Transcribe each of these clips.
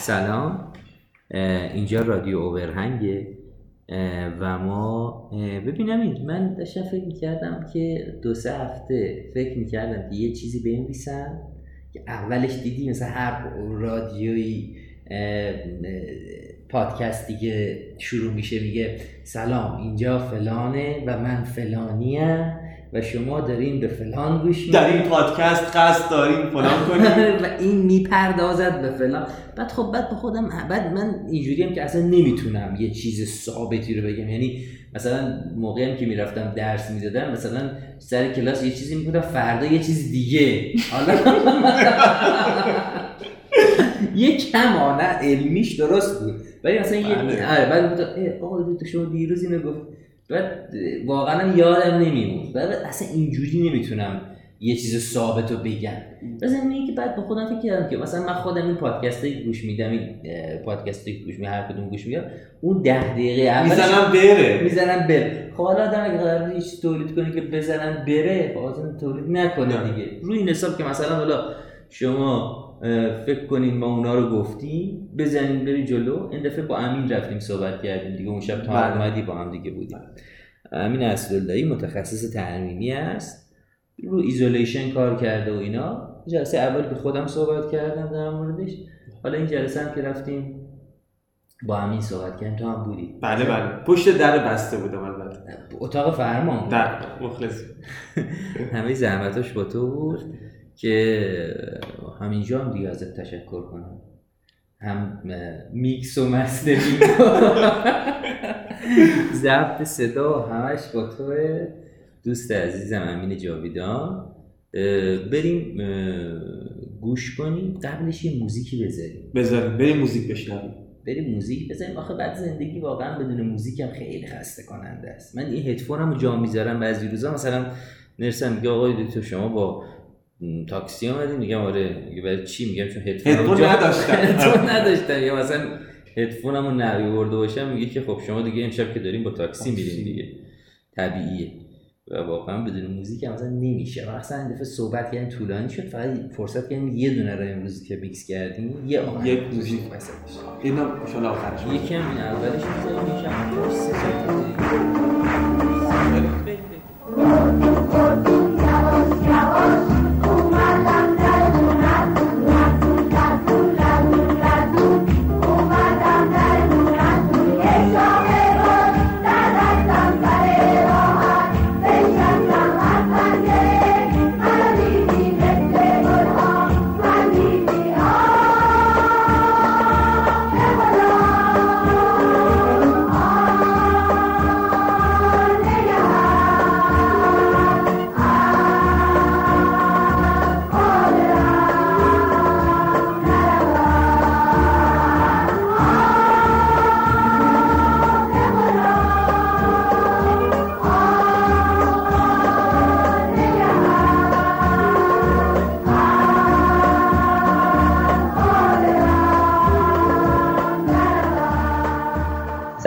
سلام. اینجا رادیو اوورهنگه. و ما ببینم من داشتم فکر می‌کردم که دو سه هفته فکر می‌کردم که یه چیزی بنویسم که اولش دیدی مثلا هر رادیویی پادکست دیگه شروع میشه میگه سلام اینجا فلانه و من فلانیم. و شما دارین به فلان گوش در این پادکست قصد دارین فلان کنیم و این می‌پردازد به فلان. بعد خب بعد به خودم بعد من اینجوری هم که اصلا نمی‌تونم یه چیز ثابتی رو بگم. یعنی مثلا موقعی هم که می‌رفتم درس می‌دادم مثلا سر کلاس یه چیزی می‌گفتم فردا یه چیز دیگه. حالا یه کمانه علمیش درست بود. ولی مثلا یه آره بعد آقا تو شما دیروز اینو گفت بعد واقعا یادم نمیمون. بعد اصلا اینجوری نمی‌تونم یه چیز ثابت رو بگم. مثلا اینه که بعد به خودم فکر کردم که مثلا من خودم این پادکست گوش میدم این پادکست گوش میدم هر کدوم گوش میدم اون ده دقیقه اول می‌زنم بره. می‌زنم بره. خب حالا آدم اگه قرار هیچ تولید کنه که بزنن بره خب تولید نکنه دیگه. روی این حساب که مثلا حالا شما فکر کنین ما اونا رو گفتیم بزنین بری جلو. این دفعه با امین رفتیم صحبت کردیم دیگه اون شب تا بله. اومدی با هم دیگه بودیم. امین اسداللهی متخصص ترمیمی است. رو isolation کار کرده و اینا. جلسه اول که خودم صحبت کردم در موردش. حالا این جلسه هم که رفتیم با همین صحبت کردیم تو هم بودی. بله بله. پشت در بسته بودم البته. اتاق فرمان بود. در. مخلص همه زحمتاش با تو بود که همینجا هم دیگه ازت تشکر کنم. هم میکس و master ی ضبط صدا همش با تو دوست عزیزم امین جاویدان. بریم گوش کنیم. قبلش یه موزیکی بذاریم. بذاریم. بریم موزیک بشنویم. بریم موزیک بذاریم. آخه بعد زندگی واقعا بدون موزیک هم خیلی خسته کننده است. من این هدفونم رو جا می‌ذارم بعضی روزا. مثلا نرسم میگه آقای دکتر شما با تاکسی آمدیم میگم آره. میگه برای چی؟ میگم چون هدفون هدفون نداشتم. هدفون نداشتم. یا مثلا هدفونمو نریورده باشم میگه که خب شما دیگه امشب که داریم با تاکسی میریم دیگه. طبیعیه. و واقعا بدون موزیک هم مثلا نمیشه. و اصلا این دفعه صحبت کردن طولانی شد. فقط فرصت کردیم یه دونه رو امروز که میکس کردیم. یه آهنگ یک موزیک. وسطش اینا ان شاء الله آخرش این اولش می‌ذاریم یکی هم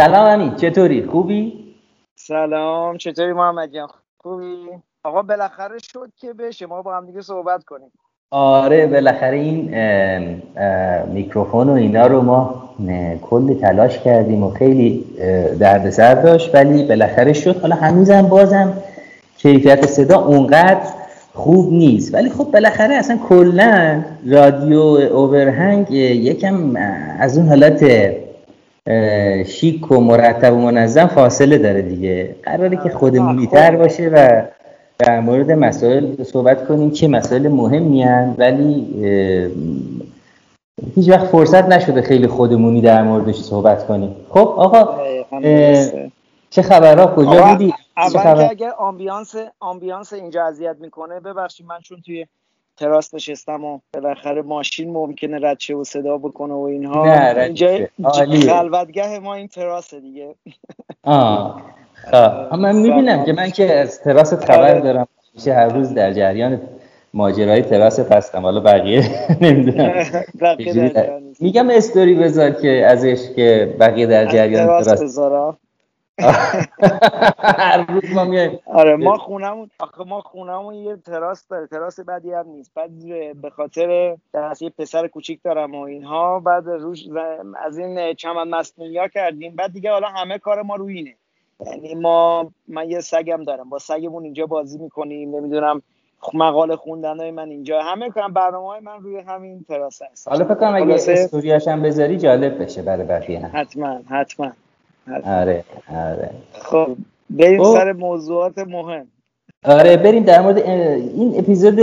سلام امین چطوری؟ خوبی؟ سلام چطوری محمد جان؟ خوبی؟ آقا بالاخره شد که به شما با هم دیگه صحبت کنیم. آره بالاخره این میکروفون و اینا رو ما کلی تلاش کردیم و خیلی دردسر داشت ولی بالاخره شد. حالا هنوزم بازم کیفیت صدا اونقدر خوب نیست. ولی خب بالاخره اصلا کلا رادیو اوورهنگ یکم از اون حالت شیک و مرتب و منظم فاصله داره دیگه. قراره که خودمونی تر باشه و در مورد مسائل صحبت کنیم که مسائل مهمی هن ولی هیچ وقت فرصت نشده خیلی خودمونی در موردش صحبت کنیم. خب آقا چه خبرها؟ کجا بودی؟ اول خبر؟ که اگر ambience ambience اینجا اذیت می‌کنه ببخشید من چون توی تراس نشستم و بالاخره ماشین ممکنه رد شه و صدا بکنه و اینها. نه اینجا خلوتگاه ما این تراس دیگه. آه. خب. من می‌بینم که من که از تراست خبر دارم. میشه هر روز در جریان ماجرای تراست هستم. حالا بقیه نمی‌دونم. میگم استوری بذار که ازش که بقیه در جریان تراس بذارم. هر روز ما میایم آره ما خونمون آخه ما خونمون یه تراس داره تراس بعدی هم نیست. بعد به خاطر دست یه پسر کوچیک دارم و اینها بعد روش از این چمن مصنوعی کردیم. بعد دیگه حالا همه کار ما روی اینه. یعنی ما من یه سگم دارم. با سگمون اینجا بازی می‌کنیم. نمی‌دونم مقاله خوندن های من اینجا. همه کنم برنامه های من روی همین تراس هست. حالا فکر کنم اگه استوریاش هم بذاری جالب بشه برای بقیه هم. حتما حتما. آره آره. خب بریم سر موضوعات مهم. آره بریم در مورد این اپیزود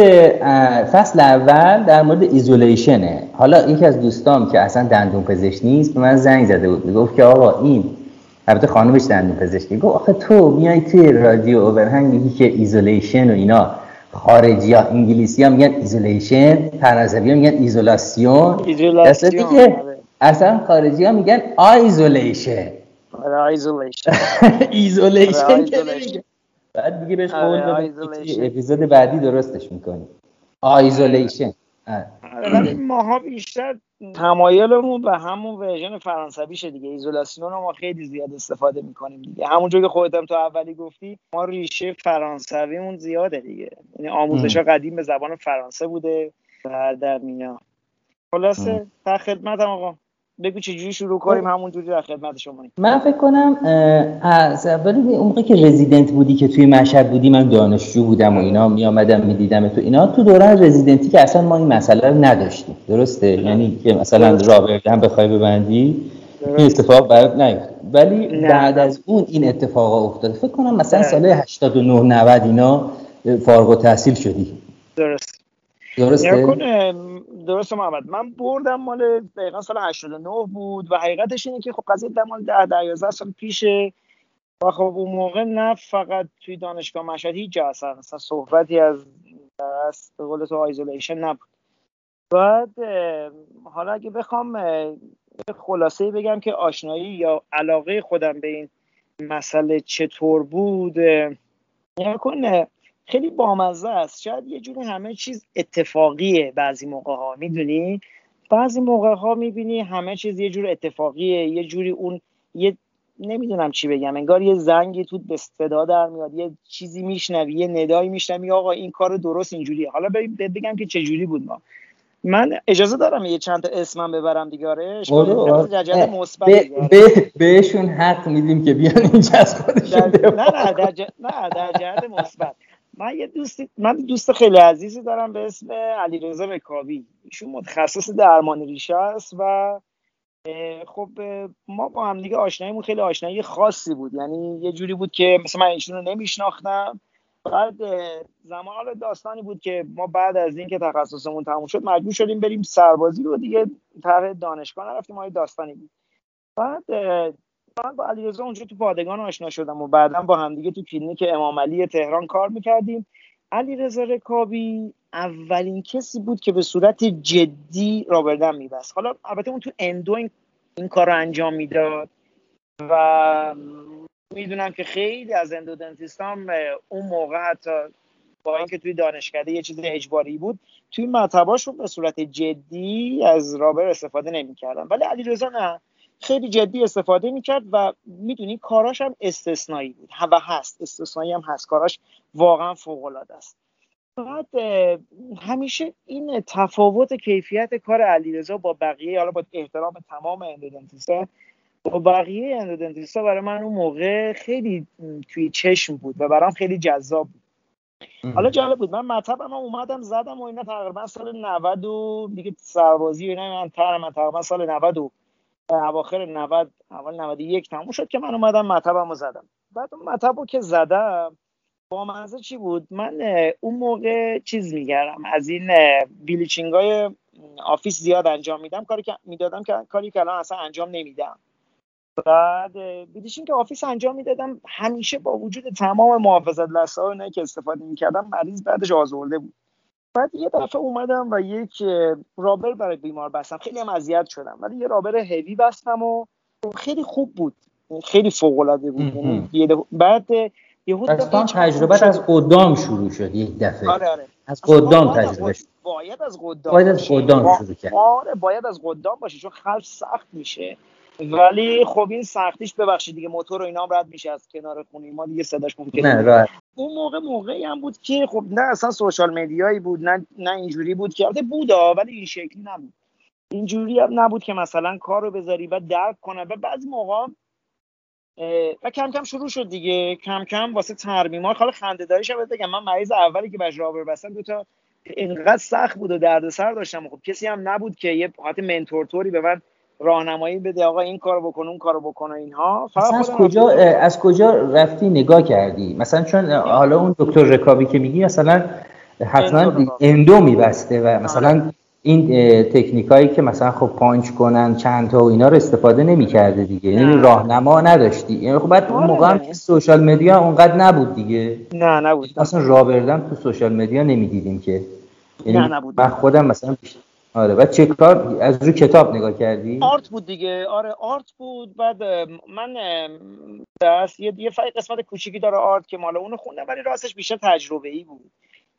فصل اول در مورد isolation ه. حالا یکی از دوستام که اصلا دندون پزشک نیست به من زنگ زده بود. گفت که آقا این البته خانمش دندون پزشکی گفت آخه تو میای توی رادیو Overhang میگی که isolation و اینا. خارجی ها انگلیسی ها میگن isolation فرانسوی ها میگن ایزولاسیون. isolation اصلا خارجی ها میگن isolation. isolation isolation بعد دیگه بهش قول اپیزود بعدی درستش می‌کنی. isolation ولی ماها بیشتر تمایلمون به همون version فرانسویشه دیگه. ایزولاسیون ما خیلی زیاد استفاده می‌کنیم دیگه. همونجور که خودت تو اولی گفتی ما ریشه فرانسویمون زیاده دیگه. یعنی آموزش ها قدیم به زبان فرانسه بوده. در مینا. خلاصه در خدمتم آقا. بگو چجوری شروع کنیم همونجوری در خدمت شما من فکر کنم از اول اون موقع که رزیدنت بودی که توی مشهد بودی من دانشجو بودم و اینا می آمدم می‌دیدم تو اینا. تو دوران رزیدنتی که اصلا ما این مسئله رو نداشتیم. درسته؟ یعنی که مثلا رابرت هم بخوای ببندی این اتفاق برات نیفت ولی بعد از اون این اتفاق افتاد. فکر کنم مثلا سال 89 90 اینا فارغ التحصیل شدی. درست. درسته؟ درسته محمد. من بردم مال دقیقا سال 89 بود و حقیقتش اینه که خب قضیه در مال 10 11 سال پیشه و خب اون موقع نه فقط توی دانشگاه مشهد هیچ جا اصلا صحبتی از از به قول تو آیزولیشن نبود. بعد حالا اگه بخوام خلاصه بگم که آشنایی یا علاقه خودم به این مسئله چطور بود کنه. خیلی بامزه است. شاید یه جوری همه چیز اتفاقیه بعضی موقع ها می‌دونی؟ بعضی موقع ها می‌بینی همه چیز یه جور اتفاقیه یه جوری اون یه نمی‌دونم چی بگم انگار یه زنگی تو به صدا در میاد یه چیزی میشنوی یه ندایی میشنوی آقا این کار درست اینجوریه. حالا بگم که چه جوری بود ما. من اجازه دارم یه چند تا اسمم ببرم دیگه آره, آره. مثبت بهشون حق میدیم که بیان اینجا از خودشون نه نه در نه در جهت مثبت. من یه دوستی من دوست خیلی عزیزی دارم به اسم علیرضا رکابی. ایشون متخصص درمان ریشه است و خب ما با هم دیگه آشناییمون خیلی آشنایی خاصی بود. یعنی یه جوری بود که مثلا من ایشون رو نمیشناختم. بعد زمان داستانی بود که ما بعد از اینکه تخصصمون تموم شد مجبور شدیم بریم سربازی رو دیگه طرح دانشگاه. نرفتیم ما داستانی. بود بعد من با علیرضا اونجا تو پادگان آشنا شدم و بعدا با همدیگه تو کلینیک امام علی تهران کار می‌کردیم. علیرضا رکابی اولین کسی بود که به صورت جدی rubber dam میبست. حالا البته اون تو endo این, این کار رو انجام می‌داد و می‌دونم که خیلی از endodontist هم اون موقع حتی با اینکه توی دانشکده یه چیز اجباری بود توی مطباشون به صورت جدی از رابر استفاده نمی‌کردن. ولی علیرضا نه. خیلی جدی استفاده می‌کرد و می‌دونی کاراش هم استثنایی بود. و هست استثنایی هم هست. کاراش واقعا فوق العاده است. بعد همیشه این تفاوت کیفیت کار علیرضا با بقیه حالا با احترام تمام اندودنتیستا با بقیه اندودنتیستا برای من اون موقع خیلی توی چشم بود و برام خیلی جذاب بود. حالا جالب بود. من مطبم اومدم زدم و اینا تقریبا سال 90 و دیگه سربازی و اینا من من تقریبا سال 90 و اواخر 90 اول 91 تموم شد که من اومدم مطبمو زدم. بعد اون مطبو که زدم با منزه چی بود؟ من اون موقع چیز می‌کردم از این bleaching های office زیاد انجام میدم. کاری که می‌دادم که کاری که الان اصلا انجام نمیدم. بعد bleaching که office انجام می‌دادم همیشه با وجود تمام محافظت لسه که استفاده می‌کردم مریض بعدش آزرده بود. بعد یه دفعه اومدم و یک رابر برای بیمار بستم. خیلی هم اذیت شدم. ولی یه رابر هوی بستم و خیلی خوب بود. خیلی فوق العاده بود یعنی بعد یهو تجربه از قدام شروع شد یک دفعه. آره آره. از قدام تجربه شد. باید از قدام باید از قدام شروع کرد. آره باید از قدام باشه چون خلف سخت میشه. ولی خب این سختیش ببخشید دیگه موتور و اینا هم رد میشه از کنار خونه ما دیگه صداش ممکنه نه راحت. اون موقع موقعی هم بود که خب نه اصلا سوشال مدیایی بود نه نه اینجوری بود که البته بودا ولی این شکلی نبود. اینجوری هم نبود که مثلا کار رو بذاری و درک کنه. و بعضی موقع و کم کم شروع شد دیگه. کم کم واسه ترمیمات حالا خنده داریش هم بگم من مریض اولی که بهش رابر بستم دو تا اینقدر سخت بود و دردسر داشتم خب کسی هم نبود که یه حالت منتور توری به من راهنمایی بده آقا این کارو بکن اون کارو بکن اینها. فقط از کجا. از کجا رفتی نگاه کردی؟ مثلا چون حالا اون دکتر رکابی که میگی مثلا حتما endo میبسته و مثلا این تکنیک هایی که مثلا خب پانچ کنن چند تا و اینا رو استفاده نمی‌کرده دیگه. یعنی. راهنما نداشتی. یعنی خب بعد اون آره. موقع هم که social media اونقدر نبود دیگه. نه نبود. اصلا rubber dam تو social media نمی‌دیدیم که. یعنی نه، نبود. من خودم مثلا آره بعد چه کار؟ از رو کتاب نگاه کردی؟ Art بود دیگه. آره Art بود. بعد من دست یه یه قسمت کوچیکی داره Art که مال اونو خوندم ولی راستش بیشتر تجربه ای بود.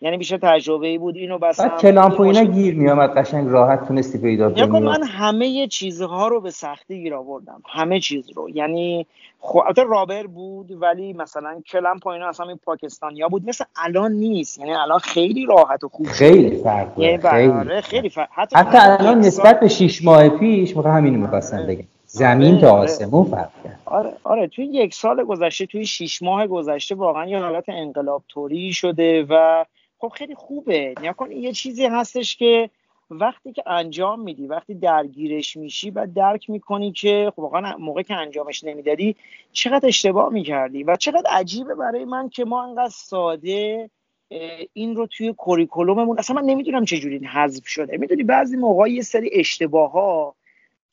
یعنی بیشتر تجربه ای بود اینو بسم بعد clamp و این اینا گیر میامد قشنگ راحت تونستی پیدا کنی من همه چیزها رو به سختی گیر آوردم همه چیز رو یعنی خب البته rubber بود ولی مثلا clamp و اینا اصلا این پاکستانیا بود مثل الان نیست یعنی الان خیلی راحت و خوب. خیلی فرق یعنی داره خیلی خیلی فرق. حتی, حتی الان نسبت به شیش ماه پیش می‌خوام همینو می‌خواستم آره. بگم زمین آره، تا آره. آسمون فرق کرد آره آره توی یک سال گذشته توی شیش ماه گذشته واقعا یه حالت انقلاب توری شده و خب خیلی خوبه. نیا کن یه چیزی هستش که وقتی که انجام میدی وقتی درگیرش میشی و درک می‌کنی که خب واقعا موقع که انجامش نمی‌دادی چقدر اشتباه می‌کردی و چقدر عجیبه برای من که ما انقدر ساده این رو توی کوریکولوممون. اصلا من نمی‌دونم چجوری این حذف شده. می‌دونی بعضی موقع یه سری اشتباه ها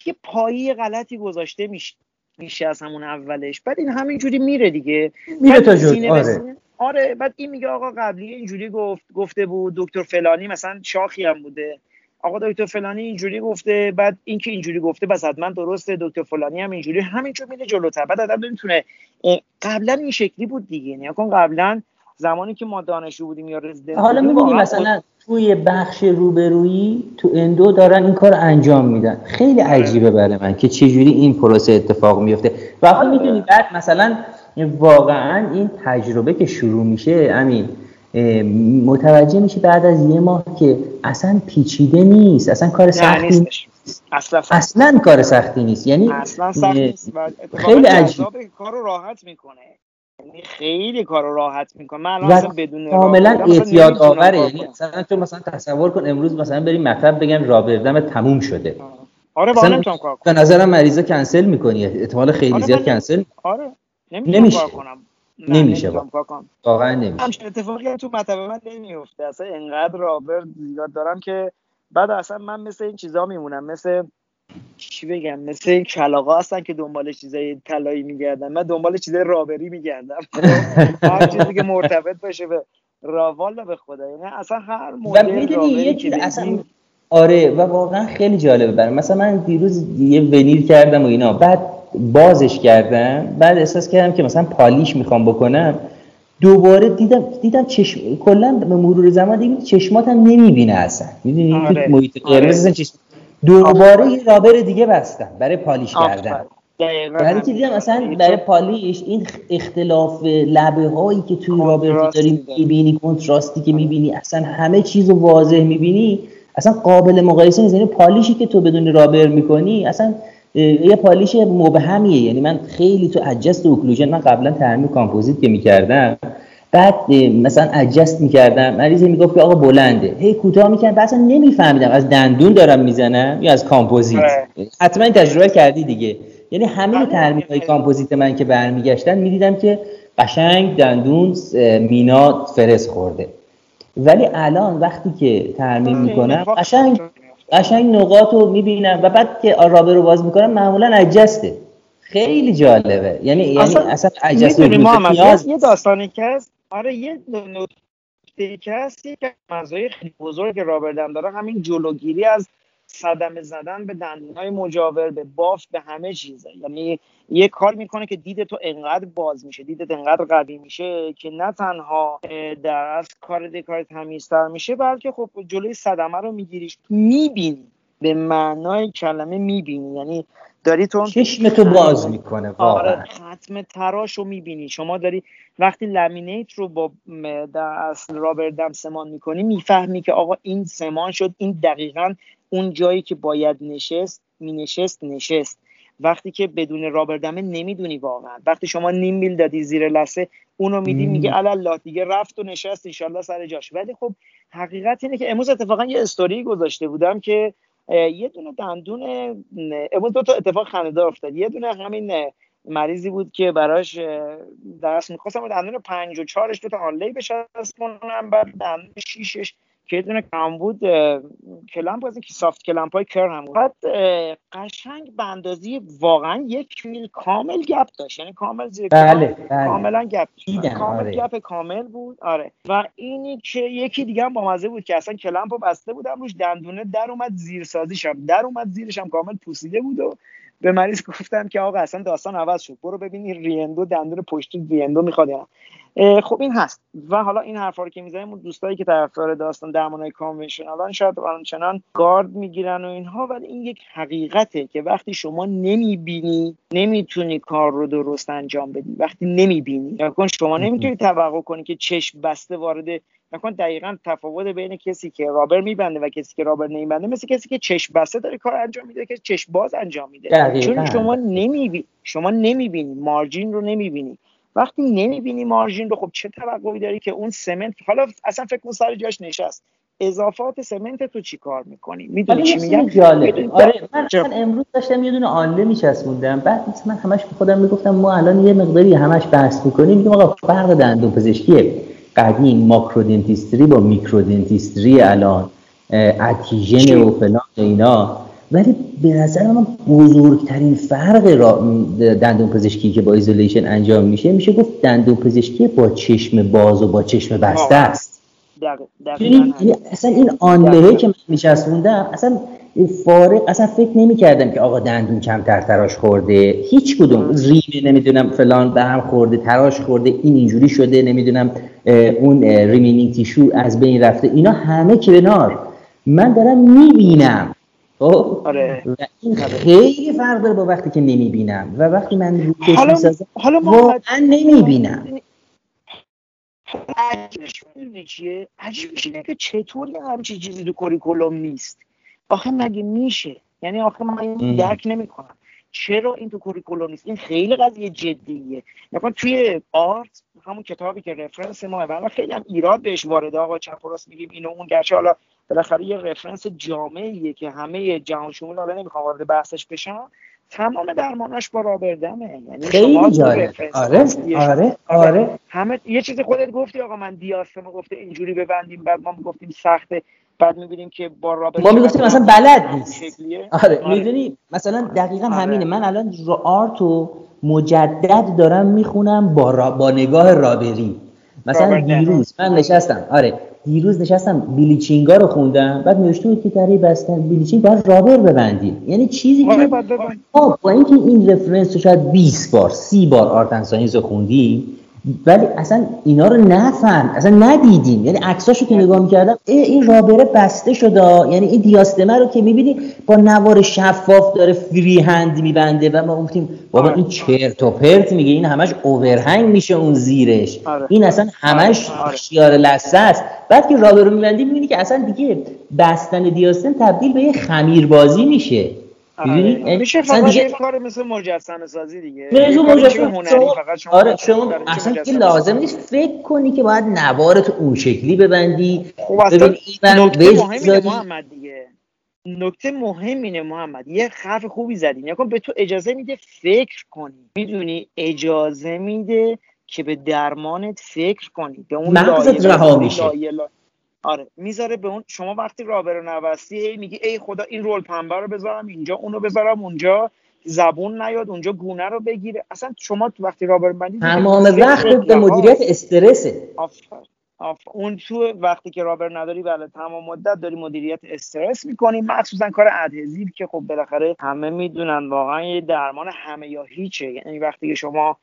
یه پایی غلطی گذاشته میشه میشه از همون اولش. بعد این همینجوری میره دیگه. میره تا به آره. آره بعد این میگه آقا قبلی اینجوری گفت گفته بود دکتر فلانی مثلا شاخی هم بوده. آقا دکتر فلانی اینجوری گفته بعد این که اینجوری گفته بس حتما درسته دکتر فلانی هم اینجوری. همینجور میره جلوتر. بعد آدم نمی‌تونه قبلا این شکلی بود دیگه. نیا کن قبلا زمانی که ما دانشجو بودیم یا رزیدنت حالا می‌بینی مثلا توی بخش روبرویی تو اندو دارن این کار انجام میدن. خیلی عجیبه برای من که چجوری این پروسه اتفاق میفته و آره. می‌دونی بعد مثلا واقعا این تجربه که شروع میشه امین متوجه میشه بعد از یه ماه که اصلا پیچیده نیست اصلا کار سختی نیستش. اصلا سخت اصلا کار سختی نیست. یعنی اصلا سخت اه، نیست خیلی عجیب. کار رو راحت می‌کنه. یعنی خیلی کار رو راحت می‌کنه. من الان بدون کاملا اعتیاد آوره. یعنی. مثلا تو مثلا تصور کن امروز مثلا بریم مطب بگن رابردم تموم شده. آره اصلا نمی‌تونم کار به کنم نظرم مریضا کنسل می‌کنی. احتمال خیلی آره، زیاد کنسل آره. نمیشه. کنم. نمیشه واقعا. نمیشه. همچین اتفاقی هم تو مطب من نمیفته اصلا انقدر رابر زیاد دارم که بعد اصلا من مثل این چیزا میمونم. مثل چی بگم؟ مثل این کلاغا هستن که دنبال چیزای طلایی میگردن. من دنبال چیزای رابری میگردم. هر چیزی که مرتبط باشه به راوالا به خدا. یعنی اصلا هر مدل رابری که اصلا آره و واقعا خیلی جالبه برام. مثلا من دیروز یه ونیر کردم و اینا. بعد بازش کردم بعد احساس کردم که مثلا پالیش می‌خوام بکنم دوباره دیدم دیدم چشم کلا به مرور زمان دیگه چشماتم نمی‌بینه اصلا می‌دونی آره. تو محیط آره. قرمز اصلا چشم دوباره یه rubber دیگه بستم برای polish کردن. دقیقاً برای که. دیدم مثلا یعنی برای polish این اختلاف لبه هایی که توی contrast ی داری. می‌بینی contrast ی که می‌بینی اصلا همه چیز رو واضح می‌بینی اصلا قابل مقایسه نیست یعنی polish ی که تو بدون rubber می‌کنی اصلا یه polish مبهمیه. یعنی من خیلی تو adjust و occlusion من قبلا ترمیم کامپوزیت که می‌کردم بعد مثلا adjust می‌کردم. مریض می‌گفت که آقا بلنده. هی کوتاه می‌کردم بعد اصلا نمیفهمیدم. از دندون دارم می‌زنم یا از کامپوزیت؟ آره. حتما این تجربه کردی دیگه. یعنی همه آره، ترمیم های آره. کامپوزیت من که برمیگشتن می‌دیدم که قشنگ دندون مینا فرز خورده. ولی الان وقتی که ترمیم می‌کنم اتفاق قشنگ. قشنگ نقاط رو می‌بینم و بعد که rubber رو باز می‌کنم معمولا adjust ه خیلی جالبه. یعنی یعنی اصلا می‌دونی occlusion محمد نیاز یه- داستانی که هست. آره یه نکته که هست از مزایای خیلی بزرگ rubber dam داره همین جلوگیری از صدمه زدن به دندونهای مجاور به بافت به همه چیزه. یعنی یه کار می‌کنه که دید تو انقدر باز میشه دیدت انقدر قوی میشه که نه تنها در از کار کار تمیزتر میشه بلکه خب جلوی صدمه رو میگیریش. می‌بینی. به معنای کلمه می‌بینی. یعنی داری تو چشم تو باز می‌کنه آره واقعا ختم تراش رو می‌بینی. شما داری وقتی لمینیت رو با در اصل رابر دم سمان می‌کنی می‌فهمی که آقا این سمان شد این دقیقا اون جایی که باید نشست مینشست نشست. وقتی که بدون رابر دمه نمی‌دونی واقعا. وقتی شما نیم میل دادی زیر لسه اونو میدی. میگه الله دیگه رفت و نشست انشالله سر جاش. ولی خب حقیقت اینه که امروز اتفاقا یه استوری گذاشته بودم که یه دونه دندون امروز دو تا اتفاق خنده‌دار افتاد. یه دونه همین مریضی بود که براش اه، درست می‌خواستم دندون پنج و چهارش دو تا آنلی بشستونم بعد دندون شیشش که یه دونه کم بود کلمپ از که سافت کلمپ های کر هم بود. بعد قشنگ به واقعا یک میل کامل گپ داشت. یعنی کامل زیر بله بله. کاملا گپ کامل آره. گپ کامل بود آره. و اینی که یکی دیگه هم با مزه بود که اصلا کلمپ رو بسته بودم روش دندونه در اومد زیر سازیشم در اومد زیرش هم کامل پوسیده بود و به مریض گفتم که آقا اصلا داستان عوض شد. برو ببین این ریندو دندون پشتی ریندو می‌خواد یا نه. خب این هست. و حالا این حرفا رو که می‌زنیم اون دوستایی که طرفدار داستان درمانای کانونشنالن شاید آنچنان گارد می‌گیرن و اینها ولی این یک حقیقته که وقتی شما نمی‌بینی نمی‌تونی کار رو درست انجام بدی. وقتی نمی‌بینی نکن شما نمی‌تونی توقع کنی که چشم بسته وارد نکن دقیقا تفاوت بین کسی که رابر میبنده و کسی که رابر نمیبنده مثل کسی که چشم بسته داره کار انجام میده که چشم باز انجام میده. چون شما نمی‌بینی شما نمی‌بینی مارجین رو نمی‌بینی وقتی نمی‌بینی مارجین رو خب چه توقعی داری که اون سمنت حالا اصلا فکر کن سر جاش نشست. اضافات سمنت تو چی کار می‌کنی؟ می‌دونی چی میگم؟ جالب آره من؟ اصلا امروز داشتم یه دونه آنله میچسبوندم. بعد مثلا من همش به خودم می‌گفتم ما الان یه مقداری همش بحث می‌کنیم میگم آقا فرق دندون پزشکی قدیم ماکرو دنتیستری با میکرو دنتیستری الان اتیژن و فلان اینا ولی به نظر من بزرگترین فرق را دندون پزشکی که با isolation انجام میشه میشه گفت دندون پزشکی با چشم باز و با چشم بسته. است یعنی. یعنی اصلا این onlay ه که من میچسبوندم اصلا فارغ اصلا فکر نمی‌کردم که آقا دندون کمتر تراش خورده. هیچ کدوم. ریمه نمی‌دونم فلان به هم خورده تراش خورده این اینجوری شده نمی‌دونم اون remaining tissue از بین رفته. اینا همه کنار من دارم می‌بینم. خب؟ آره. و این خیلی فرق داره با وقتی که نمی‌بینم. و وقتی من رو حالا- می‌سازم واقعا نمی‌بینم. عجیبش می‌دونی چیه؟ عجیبش اینه که چطوری همچی چیزی تو curriculum نیست. آخه مگه میشه؟ یعنی آخه من. این درک نمی‌کنم. چرا این تو curriculum نیست؟ این خیلی قضیه جدیه. نکن توی Art همون کتابی که reference ما و خیلی هم ایراد بهش وارده آقا چپ راست میگیم اینو اون. گرچه حالا بالاخره یه رفرنس جامعیه که همه جهان شمول حالا نمی‌خوام وارد بحثش بشم. تمام درماناش با رابردمه یعنی شما خیلی جالب. رفرنس آره اصلیش- آره آره. همه یه چیز خودت گفتی آقا من دیاستم گفته اینجوری ببندیم بعد ما گفتیم سخته. بعد می‌بینیم که با رابر ما می‌گفتیم مثلا بلد نیست. شکلیه. آره می‌دونی؟ مثلا دقیقا آره. همینه. من الان رو آرتو مجدد دارم می‌خونم با, را... با نگاه رابری. مثلا rubber دیروز من نشستم. آره دیروز نشستم bleaching ا رو خوندم. بعد نوشته بود که برای بستن. bleaching باید rubber ببندیم یعنی چیزی آره که با اینکه این reference رو شاید 20 بار 30 بار art and science رو خوندیم ولی اصلا اینا رو نفهم اصلا ندیدیم. یعنی عکساشو که نگاه می‌کردم ای این rubber ه بسته شده. یعنی این diastema ه رو که می‌بینی با نوار شفاف داره freehand میبنده و ما گفتیم بابا این چرت و پرت میگه. این همش overhang میشه اون زیرش. آره. این اصلا همش آره. شیار لثه است. بعد که rubber رو میبندی می‌بینی که اصلا دیگه بستن دیاستم تبدیل به یه خمیربازی میشه. می‌دونی آره. میشه فقط دیگه کار مثل مجسمه سازی دیگه. مجسمه هنری شما فقط شما آره شما اصلا که لازم. نیست فکر کنی که باید نوارت اون شکلی ببندی. خب اصلا ببین این نکته مهم. محمد دیگه. نکته مهم اینه محمد. یه حرف خوبی زدی. نکن به تو اجازه میده فکر کنی. می‌دونی اجازه میده که به درمانت فکر کنی. به اون مغزت رها میشه. آره می‌ذاره به اون شما وقتی rubber رو نبستی هی میگی ای خدا این رول پنبه رو بذارم اینجا اونو بذارم اونجا زبون نیاد اونجا گونه رو بگیره. اصلا شما تو وقتی rubber نبندی تمام وقت به مدیریت استرسه آفرین. اون تو وقتی که rubber نداری بله تمام مدت داری مدیریت استرس می‌کنی. مخصوصا کار adhesive که خب بالاخره همه می‌دونن واقعا یه درمان همه یا هیچه. یعنی وقتی که شما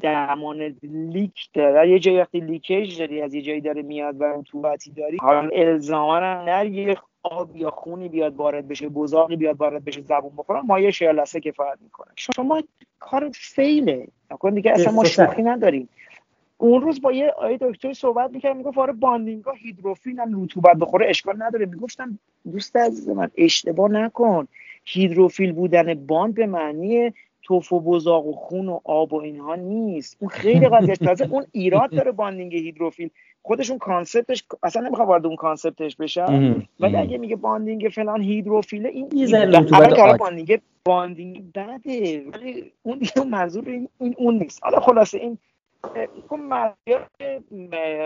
درمان leak داره. یه جایی وقتی leakage داری از یه جایی داره میاد و تو داری حالا الزاما نه یه آب یا خونی بیاد وارد بشه بزاقی بیاد وارد بشه زبون بخوره مایع شیار لثه کفایت می‌کنه شما کار fail ه. نگاه کن دیگه اصلا ما شوخی نداریم. اون روز با یه آقای دکتر صحبت می‌کرد می‌گفت آره bonding ها hydrophile هم رطوبت بخوره اشکال نداره. می‌گفتم دوست عزیز من اشتباه نکن. hydrophile بودن bond به معنی تف و بزاق و خون و آب و اینها نیست. اون خیلی قضیه تازه اون ایراد داره bonding hydrophile. خودشون concept ش اصلا نمی‌خوام وارد اون concept ش بشم ولی اگه میگه bonding فلان hydrophile ه این اول bonding bonding بده. ولی اون دیگه منظور این, این اون نیست. حالا خلاصه این اون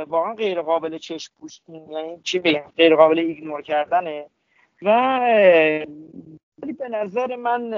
واقعا غیر قابل چشم پوشی یعنی چی بگم؟ غیر قابل ignore کردنه. و ولی به نظر من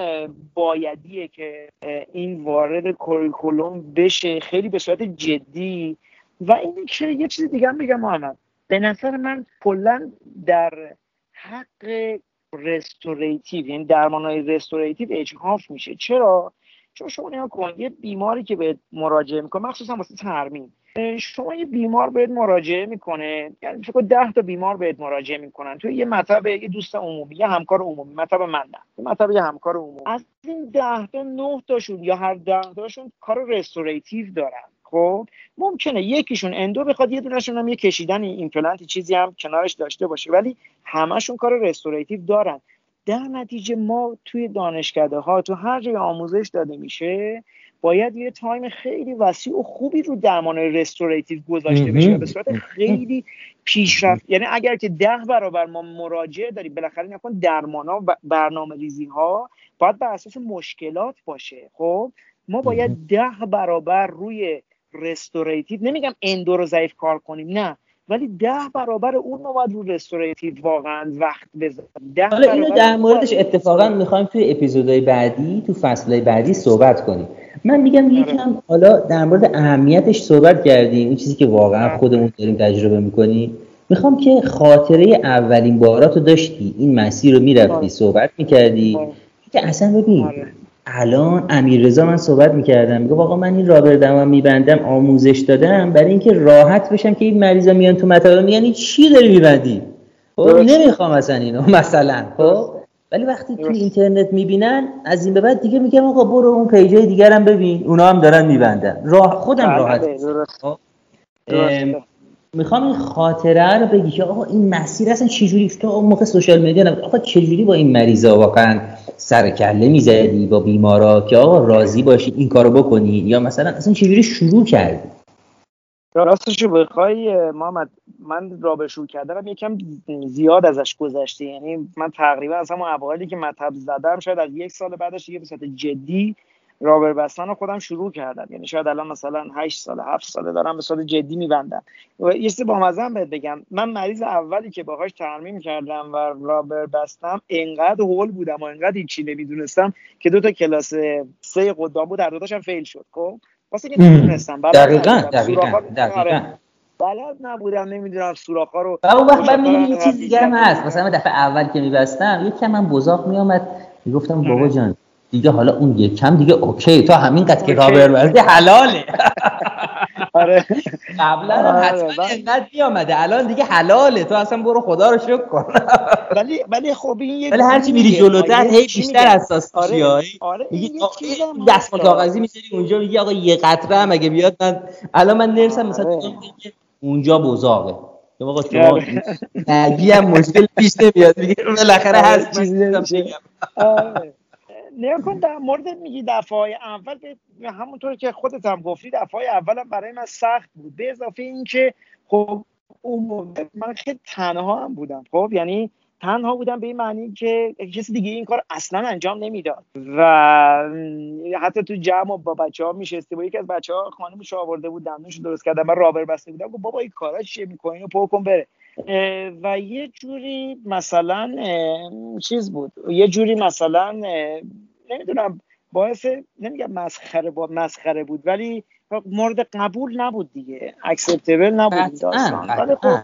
بایدیه که این وارد curriculum بشه. خیلی به صورت جدی. و این که یه چیز دیگه هم بگم محمد. به نظر من کلا در حق restorative یعنی درمان های restorative اجحاف میشه. چرا؟ چون شما نگاه کن یه بیماری که به مراجعه می‌کنه مخصوصا واسه ترمیم. شما یه بیمار بهت مراجعه می‌کنه. یعنی فکر ده تا بیمار بهت مراجعه می‌کنن. تو یه مطب یه دوست عمومی یه همکار عمومی. مطب من نه. یه مطب یه همکار عمومی. از این ده تا نه تاشون یا هر ده تاشون کار restorative دارن. خب؟ ممکنه یکیشون endo بخواد یه دونشون هم یه کشیدن ایمپلنت چیزی هم کنارش داشته باشه. ولی همشون کار restorative دارن. در نتیجه ما توی دانشکده ها تو هر جای آموزش داده میشه باید یه time خیلی وسیع و خوبی رو درمان restorative گذاشته بشه به صورت خیلی پیشرفته یعنی اگر که ده برابر ما مراجعه داریم بالاخره نگاه کن درمان ها و برنامه ریزی ها باید بر اساس مشکلات باشه. خب؟ ما باید ده برابر روی restorative نمیگم endo رو ضعیف کار کنیم نه. ولی ده برابر اون ما باید رو restorative واقعا وقت بذاریم. حالا اینو در موردش اتفاقا می‌خوایم توی اپیزودهای بعدی تو فصلهای بعدی صحبت کنیم. من میگم آره. یکم حالا در مورد اهمیتش صحبت کردیم این چیزی که واقعا آره. خودمون داریم تجربه می‌کنیم. می‌خوام که خاطره اولین باراتو داشتی این مسیر رو می‌رفتی آره. صحبت می‌کردی. که اصلا ببین الان امیر رضا من صحبت می‌کردم میگه واقعا من این رابر میبندم آموزش دادم برای اینکه راحت بشم که این مریضا میان تو مطالعه میگن چی داری میبندی؟ خب نمی‌خوام اصلا اینو مثلا خب؟ ولی وقتی تو اینترنت می‌بینن از این به بعد دیگه میگم آقا برو اون پیجای دیگرم ببین. اونا هم دارن میبندن. راه خودم بله، راحت. خب؟ می‌خوام این خاطره رو بگی که آقا این مسیر اصلا چجوری تو اون موقع سوشال مدیا نبود؟ آقا چجوری با این مریضا واقعا سر کله می‌زدی با بیمارا که آقا راضی باشی این کارو بکنی؟ یا مثلا اصلا چجوری شروع کردی؟ راستشو بخوای محمد من رابر شروع کردم یکم زیاد ازش گذشته. یعنی من تقریبا از همون اوایلی که مطب زدم شاید از یک سال بعدش دیگه به جدی رابر بستن رو خودم شروع کردم. یعنی شاید الان مثلا 8 سال 7 ساله دارم به صورت جدی میبندم. یه با مزم بهت بگم. من مریض اولی که باهاش ترمیم کردم و rubber بستم انقدر هول بودم و انقدر هیچی نمی‌دونستم که دو تا کلاس سه قدام بود در دوتاشم fail شد. خب؟ واسه که نمی‌دونستم دقیقاً دقیقاً دقیقاً. آره. بلد نبودم نمی‌دونم سوراخ‌ها رو اون وقت بعد یه چیز دیگه هم هست. مثلا دفعه اول که میبستم یکم من بزاق میامد می‌گفتم بابا جان دیگه حالا اون یکم دیگه okay. تو همین قد که rubber حلاله. آره. قبلا آره، حتما اینقدر میامده الان دیگه حلاله. تو اصلا برو خدا رو شکر کن. ولی ولی خب این ولی هرچی میری جلوتر هی بیشتر اساس میشی آره آره دستمال کاغذی می‌ذاری اونجا میگی آقا یه قطره هم اگه بیاد من الان من نرسم مثلا آره. اونجا بزاقه. آقا شما نگی هم مشکل پیش نمیاد. میگه بالاخره هر چیزی میگم. نیا کن در مورد میگی دفعه اول همونطور که خودت هم گفتی دفعه اولم برای من سخت بود. به اضافه اینکه خب اون من خیلی تنها هم بودم. خب یعنی تنها بودم به این معنی که کسی دیگه این کار اصلا انجام نمی‌داد. و حتی تو جمع با بچه ها میشستی با یکی از بچه ها خانمش آورده بود دندونش درست کرده من رابر بسته بودم. بابا این کارا چیه؟ می‌کنی و پر کن بره. و یه جوری مثلا چیز بود. یه جوری مثلا نمی‌دونم باعث نمیگم مسخره با مسخره بود ولی مورد قبول نبود دیگه. acceptable نبود داستان. ولی خب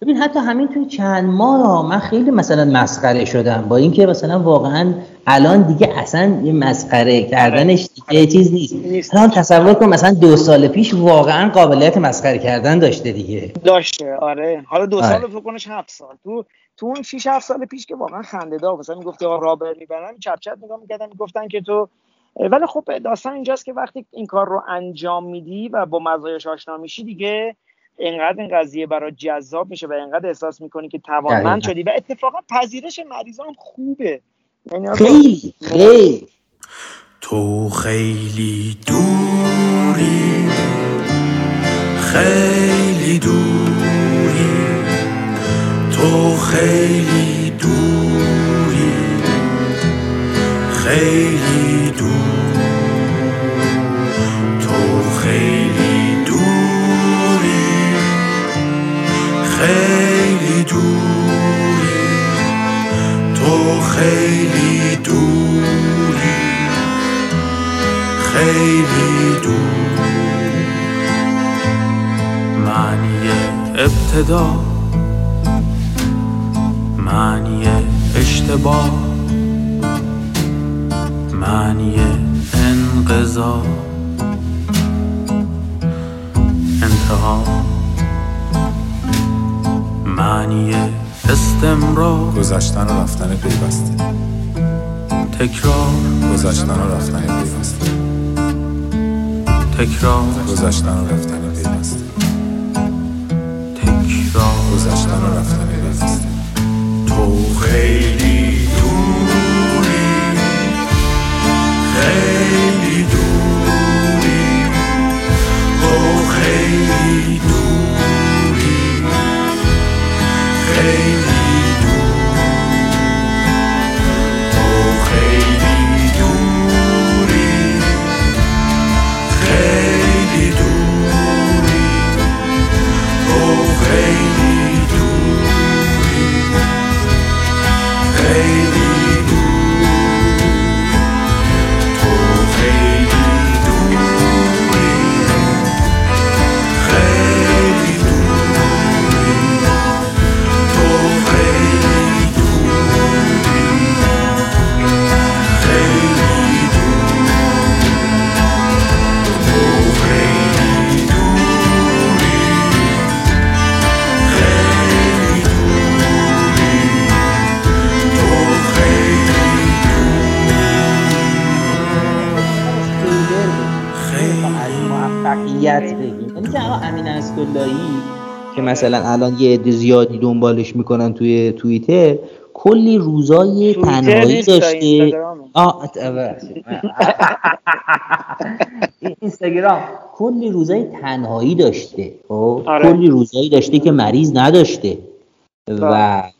ببین حتی همین توی چند ماه من خیلی مثلا مسخره شدم با اینکه مثلا واقعا الان دیگه اصلا یه مسخره کردنش دیگه. چیز نیست الان تصور کن مثلا دو سال پیش واقعا قابلیت مسخره کردن داشته دیگه داشته آره حالا دو سال آره. فکر کنش هفت سال تو تو اون 6 7 سال پیش که واقعا خنده دار مثلا می‌گفتی آقا rubber می‌بندن چپ چپ نگاه می‌کردن می‌گفتن که تو ولی خب داستان اینجاست که وقتی این کار رو انجام میدی و با مزایاش آشنا میشی دیگه اینقدر این قضیه برای جذاب میشه و اینقدر احساس می‌کنی که توانمند شدی و اتفاقا پذیرش مریضان خوبه. یعنی خیلی خیلی. تو خیلی دوری خیلی دوری. تو خیلی دوری خیلی دور خیلی دوری خیلی دور معنی ابتدا گذشتن و رفتن پیوسته. تکرار گذشتن و رفتن پیوسته. تکرار گذشتن و رفتن پیوسته. تو خیلی موفقیت بگیم یعنی که آقا امین اسداللهی که مثلا الان یه عده زیادی دنبالش می‌کنن توی توییتر کلی روزای تنهایی داشته. آه. اینستاگرام کلی روزای تنهایی داشته خب آره. کلی روزایی داشته که مریض نداشته و اه،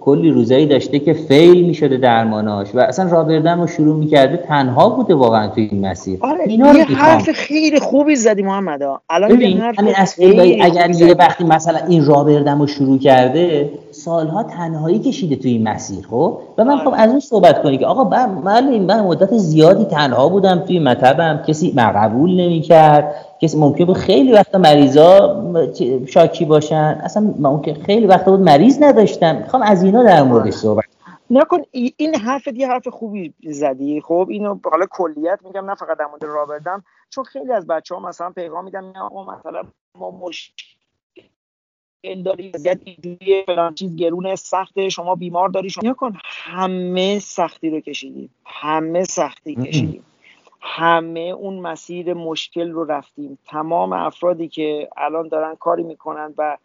کلی روزایی داشته که فیل می‌شده درماناش و اصلا رابردن رو شروع می‌کرده تنها بوده واقعا توی این مسیر. آره اینا رو یه. حرف خیلی خوبی زدی محمد. الان ببین همین اسداللهی اگر یه. وقتی مثلا این رابردم رو شروع کرده سالها تنهایی کشیده توی این مسیر خب؟ و من خب از اون صحبت کنی که آقا من من من مدت زیادی تنها بودم توی مطبم کسی من قبول نمی‌کرد. کسی ممکن بود خیلی وقتا مریضا شاکی باشن. اصلا ممکن خیلی وقتا بود مریض نداشتم می‌خوام از اینا در موردش صحبت نکن ای- این حرف یه حرف خوبی زدی. خب اینو حالا کلیت میگم نه فقط در مورد رابردم. چون خیلی از بچه ها مثلا پیغام میدن نه آقا مثلا ما مشکل داری وضعیت اینجوریه فلان چیز گرونه سخته شما بیمار داری شما نکن همه سختی رو کشیدیم. همه سختی کشیدیم. همه اون مسیر مشکل رو رفتیم. تمام افرادی که الان دارن کاری می‌کنن و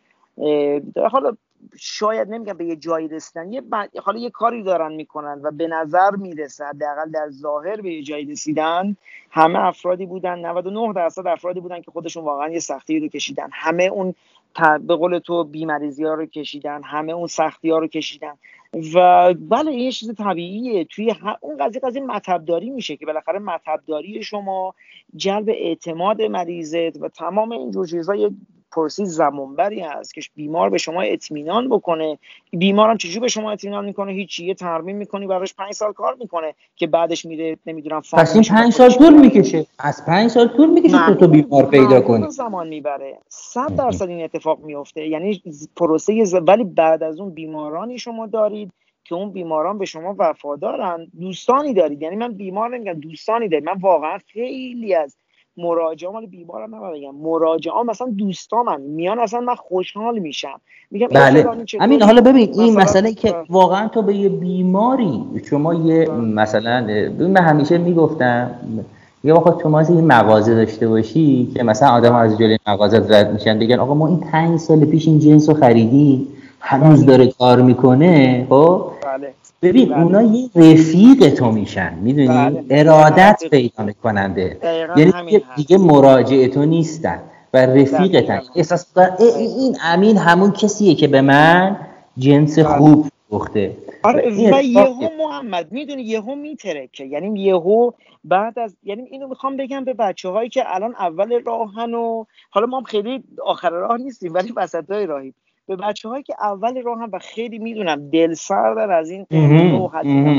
حالا شاید نمیگم به یه جایی رسیدن یه ب- حالا یه کاری دارن می‌کنن و به نظر می‌رسه حداقل در ظاهر به یه جایی رسیدن همه افرادی بودن 99 درصد افرادی بودن که خودشون واقعا یه سختی رو کشیدن. همه اون ت- به قول تو بیمریزی ها رو کشیدن همه اون سختی ها رو کشیدن. و بله این چیز طبیعیه. توی اون قضیه قضیه مطبداری میشه که بالاخره مطبداری شما جلب اعتماد مریضت و تمام اینجور چیزها یه پرسی زمانبری هست که بیمار به شما اطمینان بکنه. بیمارم چجوری به شما اطمینان می‌کنه؟ هیچی. یه ترمیم می‌کنی براش پنج سال کار می‌کنه که بعدش میره نمی‌دونم پس این پنج سال طول می‌کشه. از پنج سال طول می‌کشه تو تو بیمار پیدا کنی. زمان می‌بره. صد درصد این اتفاق میفته یعنی پروسه ز- ولی بعد از اون بیمارانی شما دارید که اون بیماران به شما وفادارن. دوستانی دارید. یعنی من بیمار نمیگم دوستانی دارید. من واقعا خیلی از مراجعه مال بیمارم نباید بگم. مراجعه مثلا دوستامن میان اصلا من خوشحال میشم. میگم بله؟ همین حالا ببین این مثلا- مسئله که آه. واقعا تو به یه بیماری شما یه مثلا من همیشه می‌گفتم یه وقت شما از یه مغازه داشته باشی که مثلا آدم از جلوی مغازه رد میشن بگن آقا ما این پنج سال پیش این جنس رو خریدیم هنوز داره کار می‌کنه خب؟ بله ببین بله. اونا یه رفیق تو میشن می‌دونی بله. ارادت دقیقاً. پیدا دقیقاً یعنی همین دیگه. دیگه مراجعه تو نیستن و رفیقتن. احساس می‌کنن ای- ای- این امین همون کسیه که به من جنس بله. خوب فروخته آره و یهو محمد می‌دونی یهو میترکه یعنی یهو بعد از یعنی اینو می‌خوام بگم به بچه هایی که الان اول راهن و حالا ما هم خیلی آخر راه نیستیم ولی وسط های راهیم به بچه هایی که اول راهن و خیلی می‌دونم دل سردن از این و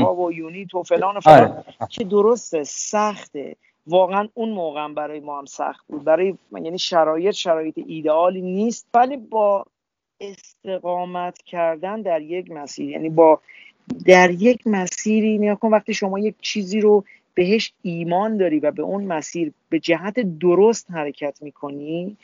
ها و یونیت و فلان و فلان آره که درسته سخته. واقعا اون موقع هم برای ما هم سخت بود. برای یعنی شرایط شرایط ایدئالی نیست. ولی با استقامت کردن در یک مسیر یعنی با در یک مسیری نیا کن وقتی شما یک چیزی رو بهش ایمان داری و به اون مسیر به جهت درست حرکت می‌کنی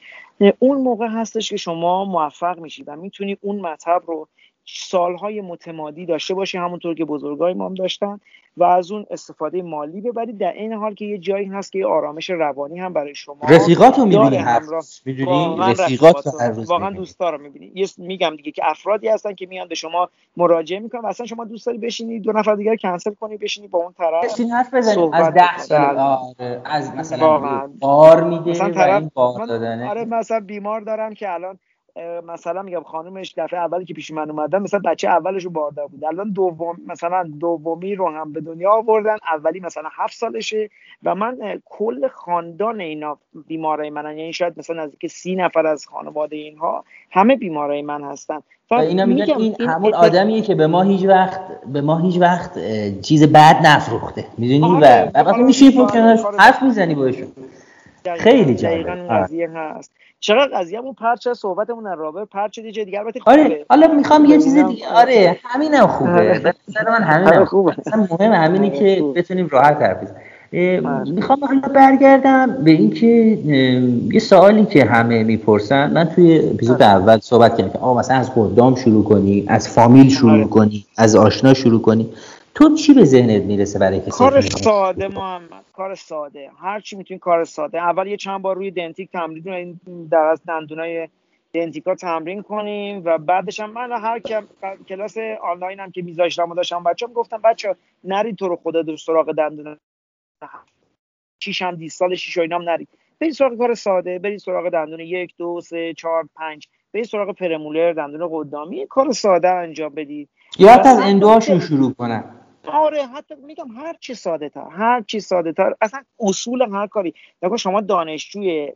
اون موقع هستش که شما موفق میشی و می‌تونی اون مطلب رو سالهای متمادی داشته باشی همونطور که بزرگای ما هم داشتن و از اون استفاده مالی ببری در این حال که یه جایی هست که یه آرامش روانی هم برای شما می‌بینی همراه. روز می‌دونی واقعا رفیقات رو- واقعا می‌بینی. دوستا رو می‌بینی یه میگم دیگه که افرادی هستن که میان به شما مراجعه می‌کنن و اصلا شما دوست داری بشینی دو نفر دیگر کنسل کنی بشینی با اون طرف بشین حرف از. سال بله. آره از مثلا. بار میده مثلا و طرف این بار دادنه آره مثلا بیمار دارم که الان مثلا میگم خانومش دفعه اولی که پیش من اومدن مثلا بچه اولش رو باردار بود. الان دوم مثلا دومی رو هم به دنیا آوردن اولی مثلا هفت سالشه و من کل خاندان اینا بیمارای منن. یعنی شاید مثلا نزدیک سی نفر از خانواده اینها همه بیمارای من هستن. و اینا میگن میگم این همون آدمیه که به ما هیچ وقت به ما هیچ وقت چیز بد نفروخته. می‌دونی؟ آره، و وقتی میشی حرف می‌زنی باشون دقیقاً- خیلی جالب. دقیقاً آره. قضیه هست چقدر قضیهمون پرچه صحبتمون در رابطه پرچه دیگه دیگه البته آره حالا می‌خوام یه چیز دیگه آره همینم خوبه آره. به نظر من آره، همینم خوبه. خوبه اصلا مهم همینه آره، که. بتونیم راحت حرف آره. می‌خوام حالا برگردم به اینکه یه سوالی که همه می‌پرسن من توی اپیزود آره. اول صحبت کردم که آقا مثلا از قدام شروع کنی از فامیل شروع آره. کنی از آشنا شروع کنی تو چی به ذهنت می‌رسه برای کسی کار؟ ساده محمد کار ساده. هر چی می‌تونی کار ساده. اول یه چند بار روی دنتیک تمرین این در از دندونای دنتیکا تمرین کنیم و بعدش هم من هر کلاس آنلاین هم که میذاشتم و داشتم بچه‌ام گفتم بچه نرید تو رو خدا در سراغ دندون شیش هم دیستال شیش و اینام نرید برید سراغ کار ساده برید سراغ دندون یک دو سه چهار پنج. برید سراغ پرمولر دندون قدامی. کار ساده انجام بدید. یا از اندوهاشون شروع کنن. آره حتی میگم هر چی ساده تر هر چی ساده تر اصلا اصول هر کاری. نگاه شما دانشجوی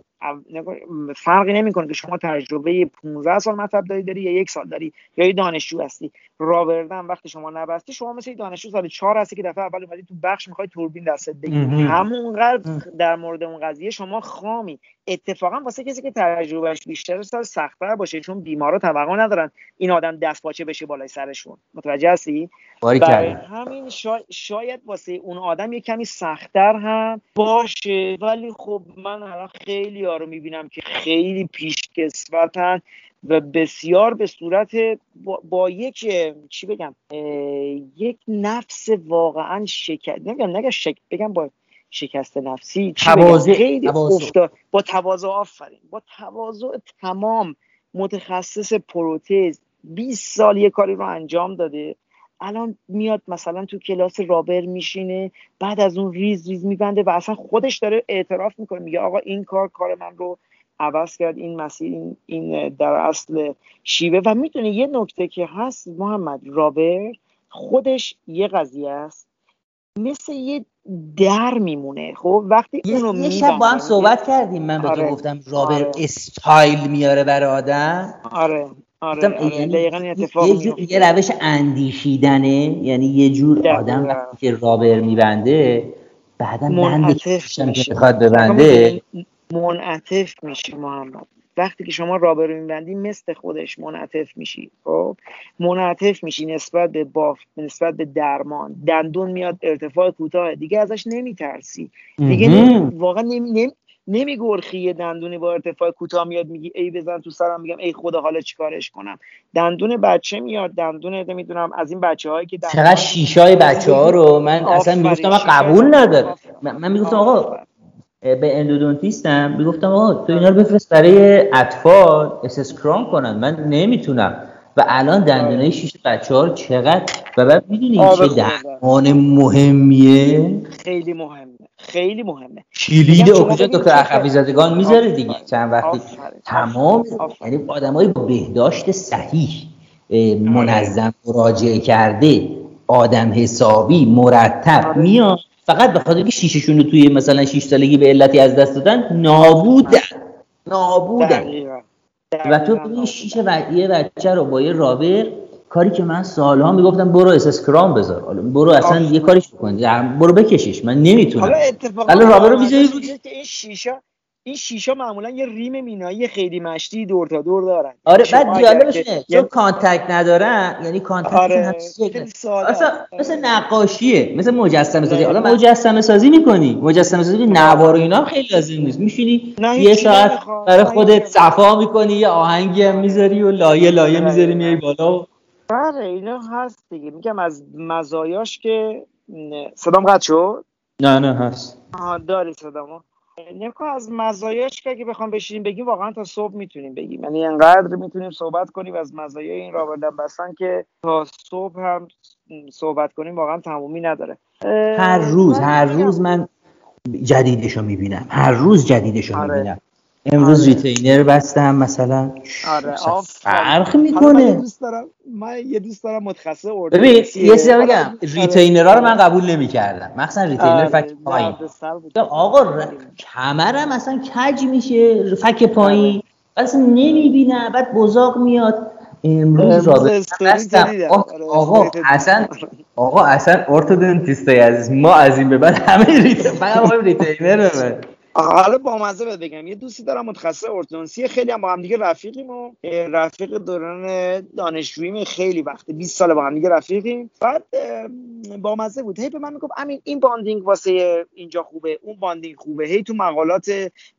فرقی نمی‌کنه که شما تجربه 15 سال مطلب داری داری یا یک سال داری یا یه دانشجو هستی. راوردن وقتی شما نبستی شما مثل یه دانشجو سال چهار هستی که دفعه اول اومدی تو بخش می‌خوای توربین دستت بگیری. همونقدر در مورد اون قضیه شما خامی. اتفاقا واسه کسی که تجربهش بیشتر سال سختتر باشه چون بیمارا توقع ندارن این آدم دست پاچه بشه بالای سرشون. متوجه هستی؟ برای همین شا... شاید واسه اون آدم یه کمی سختتر هم باشه. ولی خب من الان خیلی ها رو می‌بینم که خیلی پیشکسوتن و بسیار به صورت با, با یک چی بگم یک نفس واقعا شکست. نمیگم نگم شک... بگم با شکست نفسی تواضع، خیلی. افتاد. با تواضع آفرین. با تواضع تمام متخصص پروتز 20 سال یه کاری رو انجام داده. الان میاد مثلا تو کلاس rubber میشینه بعد از اون ریز ریز میبنده و اصلا خودش داره اعتراف می‌کنه میگه آقا این کار کار من رو عوض کرد این مسیر این, در اصل شیوه. و می‌دونی یه نکته که هست محمد rubber خودش یه قضیه است مثل یه در میمونه خب؟ وقتی یه, اونو یه شب با هم صحبت کردیم من به تو آره، گفتم rubber آره. استایل میاره برای آدم. آره. آره, آره. یعنی دقیقا یه- اتفاق یه جور یه روش اندیشیدنه یعنی یه جور دقیقاً. آدم وقتی که رابر میبنده بعدا بند که آقا ببنده. منعطف میشه محمد. وقتی که شما رابر میبندی مثل خودش منعطف میشی. خب؟ منعطف میشی نسبت به بافت نسبت به درمان. دندون میاد ارتفاع کوتاه. دیگه ازش نمیترسی. دیگه. نمی... واقعا نمی... نمی... نمیگرخی یه دندونی با ارتفاع کوتاه میاد میگی ای بزن تو سرم میگم ای خدا حالا چیکارش کنم دندون بچه میاد دندون نمی‌دونم از این بچه هایی که دندون- چقدر شیشای بچه ها رو من اصلا می‌گفتم من قبول. ندارم. من می‌گفتم آقا. به اندودونتیستم می‌گفتم آقا تو اینا رو بفرست برای اطفال اسسکرام کنن من نمی‌تونم و الان دندونای شیش بچه ها چقدر و بعد می‌دونی آره چه. درمان مهمیه خیلی مهمه خیلی مهمه کلید ببین دکتر اخوی زادگان می‌ذاره دیگه. چند وقتی. تمام. یعنی آدمای با بهداشت صحیح اه، منظم مراجعه کرده آدم حسابی مرتب آره. میان فقط به خاطر که شیششون رو توی مثلا 6 سالگی به علتی از دست دادن نابودن نابودن و تو ببین شیش و یه بچه رو با یه رابر کاری که من سالها می‌گفتم برو اسکرام بذار حالا برو اصلا آفرین. یه کاریش بکن یعنی برو بکشش من نمی‌تونم حالا اتفاقا rubber رو روش. اینجاست که این شیشا این شیشا معمولا یه rim مینایی خیلی مشتی دور تا دور دارن آره بعد اگر جالبش که- اینه یه- چون contact ندارن یعنی contact شون آره، مثلا. مثل نقاشیه مثل مجسمه سازی حالا. مجسمه سازی می‌کنی مجسمه سازی نوار و اینا خیلی لازم نیست میشینی یه ساعت. برای خودت. صفا می‌کنی یه آهنگی هم می‌ذاری و لایه لایه می‌ذاری میای بالا و بله اینا هست دیگه. میگم از مزایاش که صدام قطع شد؟ نه نه هست. آها داری صدامو. نکو از مزایاش که اگه بخوام بشینیم بگیم واقعا تا صبح می‌تونیم بگیم. یعنی انقدر می‌تونیم صحبت کنیم از مزایای این رابطه بستن که تا صبح هم صحبت کنیم واقعا تمومی نداره. هر روز هر روز من جدیدشو می‌بینم. هر روز جدیدشو آره. می‌بینم. امروز آره. ریتینر بستم مثلا. آره مثلا. فرق یه می‌کنه. دوست دارم من یه دوست دارم متخصص ببین ارتودنسیه. یه چیزی بگم. آره. retainer ها رو من قبول نمی‌کردم. مخصوصا retainer آره، فک پایین. آقا ر- کمرم اصلا کج میشه؟ فک پایین. اصلا نمی‌بینم بعد بزاق میاد. امروز رابطه بستم. آره، آقا. اصلا آقا اصلا orthodontist ای عزیز. ما از این به بعد همه retainer فقط retainer حالا با مزه بهت بگم. یه دوستی دارم متخصص ارتودنسی خیلی هم با هم دیگه رفیقیم و رفیق دوران دانشجوییم خیلی وقته. 20 سال با هم دیگه رفیقیم. بعد با مزه بود. هی به من می‌گفت امین این bonding واسه اینجا خوبه اون bonding خوبه. هی تو مقالات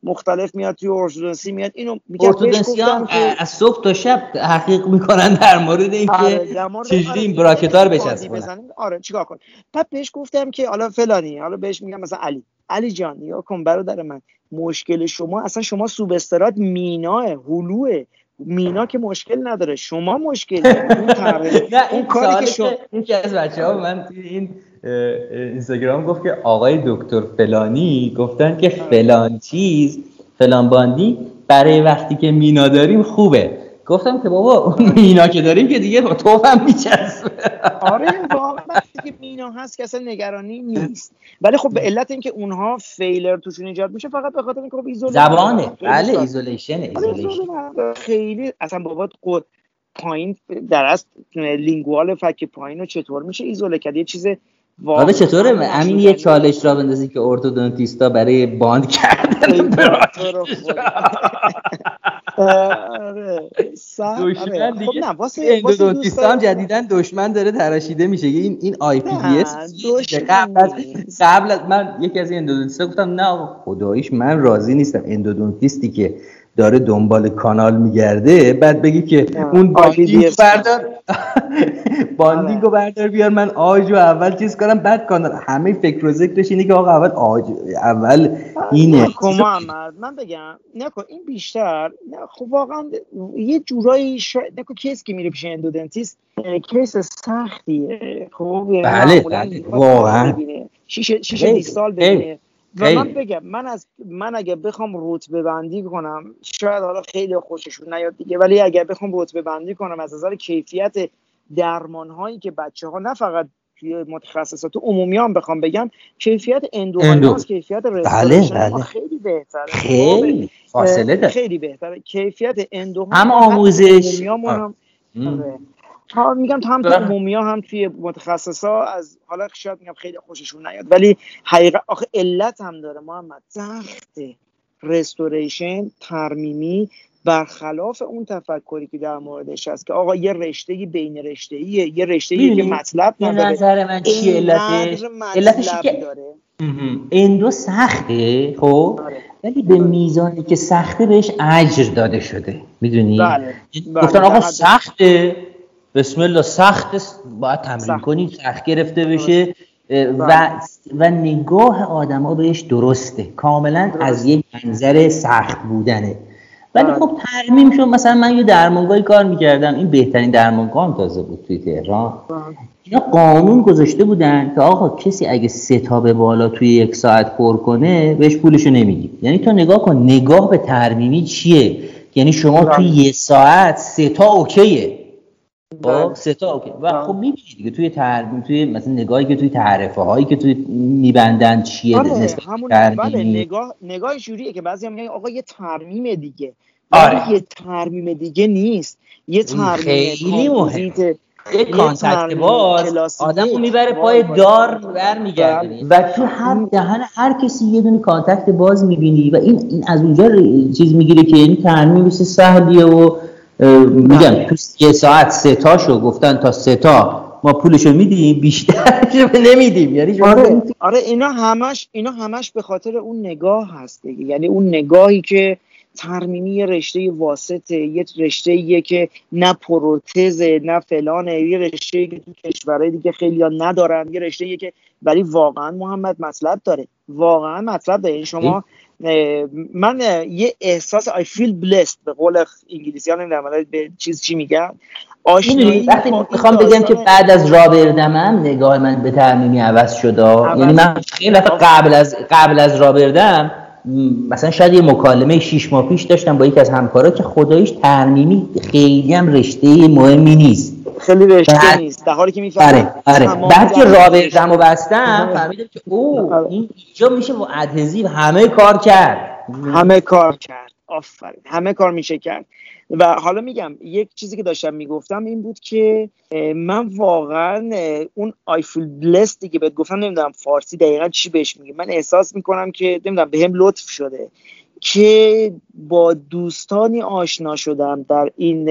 مختلف میاد توی ارتودنسی میاد. اینو هم که از صبح تا شب تحقیق می‌کنن در مورد آره، اینکه در مورد- چجوری آره، این دیگه bracket ها رو نمی‌تونی باندی بچسبونن. آره چیکار کن بعد بهش گفتم که حالا فلانی حالا بهش میگم مثلا علی. علی جان یا کن برادر من مشکل شما اصلا شما substrate ت میناست هلوه مینا که مشکل نداره شما مشکل. نه اون این کاری که شما که یکی از بچه ها من توی این اینستاگرام گفت که آقای دکتر فلانی گفتن که فلان چیز فلان bonding برای وقتی که مینا داریم خوبه. گفتم که بابا اون مینا که داریم که دیگه توف هم میچسبه آره واقعا که مینا هست که اصلا نگرانی نیست. ولی خب به علت اینکه اونها failure توشون ایجاد میشه فقط به خاطر اینکه خب ایزوله زبانه. بله آره، isolation ایزوله نداره. خیلی اصلا بابات قد پایین در از لینگوال فک پایین رو چطور میشه ایزوله کرد؟ یه چیز حالا چطوره؟ امین یه نشدنی. چالش را بندازی که ارتودونتیستا برای باند کردن آره آره. دشمن خب دیگه. نه واسه دوستای جدیدن دشمن داره تراشیده میشه. این این آی پی دی اس قبل از. قبل از من یکی از این اندودونتیستا گفتم نه خداییش من راضی نیستم. اندودونتیستی که داره دنبال کانال میگرده بعد بگی که اون باندینگ. بردار باندینگ رو آره. بردار بیار من آج رو اول چیز کنم بعد کانال. همه فکر و ذکرش اینه که آقا اول آج اول اینه. محمد من بگم نکن این بیشتر نه خب واقعا یه جورایی شاید نکن کیس که میره پیش اندودنتیست کیس سختیه. خب یعنی بله، بله، واقعاً. شیشه شیشه خیلی، دیستال خیلی، ببینه. و من. بگم من از من اگه بخوام رتبه بندی کنم شاید حالا خیلی خوششون نیاد دیگه ولی اگر بخوام رتبه بندی کنم از نظر کیفیت درمان هایی که بچه ها نه فقط توی متخصصات عمومی هم بخوام بگم کیفیت اندو. کیفیت بله، رستوریشن ما بله. خیلی بهتره خیلی فاصله اه، داره خیلی بهتره کیفیت اندوها هم آموزش. هم تا میگم تا هم تو بله. عمومی ها هم توی متخصص ها از حالا شاید میگم خیلی خوششون نیاد ولی حقیقت آخه علت هم داره محمد سخته رستوریشن ترمیمی برخلاف اون تفکری که در موردش هست که آقا یه رشته بین رشته یه رشته که می‌دونی؟ مطلب نداره نظر من چیه علتش علتش که داره مهم. اندو سخته خب آره. ولی به میزانی که سخته بهش اجر داده شده می‌دونی بله. بله. گفتن آقا حد- سخته بسم الله سخت است. باید تمرین سخت. کنی سخت گرفته بشه. اه، و بله. و نگاه آدما بهش درسته. کاملا از یک منظر سخت بودنه. ولی بله. خب ترمیم شد. مثلا من یه درمانگاهی کار می‌کردم. این بهترین درمانگاه هم تازه بود توی تهران. اینا قانون گذاشته بودن که آقا کسی اگه سه تا به بالا توی یک ساعت پر کنه بهش پولشو نمیگی یعنی تو نگاه کن نگاه به ترمیمی چیه؟ یعنی شما توی یه ساعت سه تا اوکیه. خب بله. سه تا اوکی و بله. خب می‌بینی دیگه توی ترمیم توی مثلا نگاهی که توی تعرفه هایی که توی میبندن چیه آره نسبت همون بله نگاه نگاه جوریه که بعضی میگن آقا یه ترمیم دیگه آره. یه ترمیم دیگه نیست یه ترمیم خیلی یه contact باز آدم رو. می‌بره پای. دار برمیگردونی و تو هر دهن هر کسی یه دونه contact باز می‌بینی و این, این از اونجا چیز می‌گیره که یعنی ترمیم مثل سهلیه و میگم تو یه ساعت سه تاشو گفتن تا سه تا ما پولشو میدیم بیشتر نمیدیم. یعنی آره آره اینا همش اینا همش به خاطر اون نگاه هست دیگه. یعنی اون نگاهی که ترمیمی یه رشته واسطه یه رشته که نه پروتزه نه فلانه یه رشته که تو کشورهای دیگه خیلی ندارن یه رشته که ولی واقعا محمد مطلب داره. واقعا مطلب داره. یعنی شما من یه احساس I feel blessed به قول انگلیسی ها نمی‌دونم به چیز چی میگن؟ می‌دونی آشنایی وقتی می‌خوام بگم که بعد از رابردمم نگاه من به ترمیمی عوض عوض یعنی من شد. خیلی قبل از قبل از رابردم مثلا شاید یه مکالمه شیش ماه پیش داشتم با یکی از همکارا که خداییش ترمیمی خیلی هم رشته مهمی نیست. خیلی رشته بعد- نیست. در حالی که می‌فهمم آره آره. بعد که رابردم رو بستم. فهمیدم که او آره. این اینجا میشه با ادهزیو همه کار کرد. همه کار کرد. آفرین. همه کار میشه کرد. و حالا میگم یک چیزی که داشتم می‌گفتم این بود که من واقعا اون I feel blessed که بهت گفتم نمی‌دونم فارسی دقیقا چی بهش میگه من احساس می‌کنم که نمی‌دونم به هم لطف شده. که با دوستانی آشنا شدم در این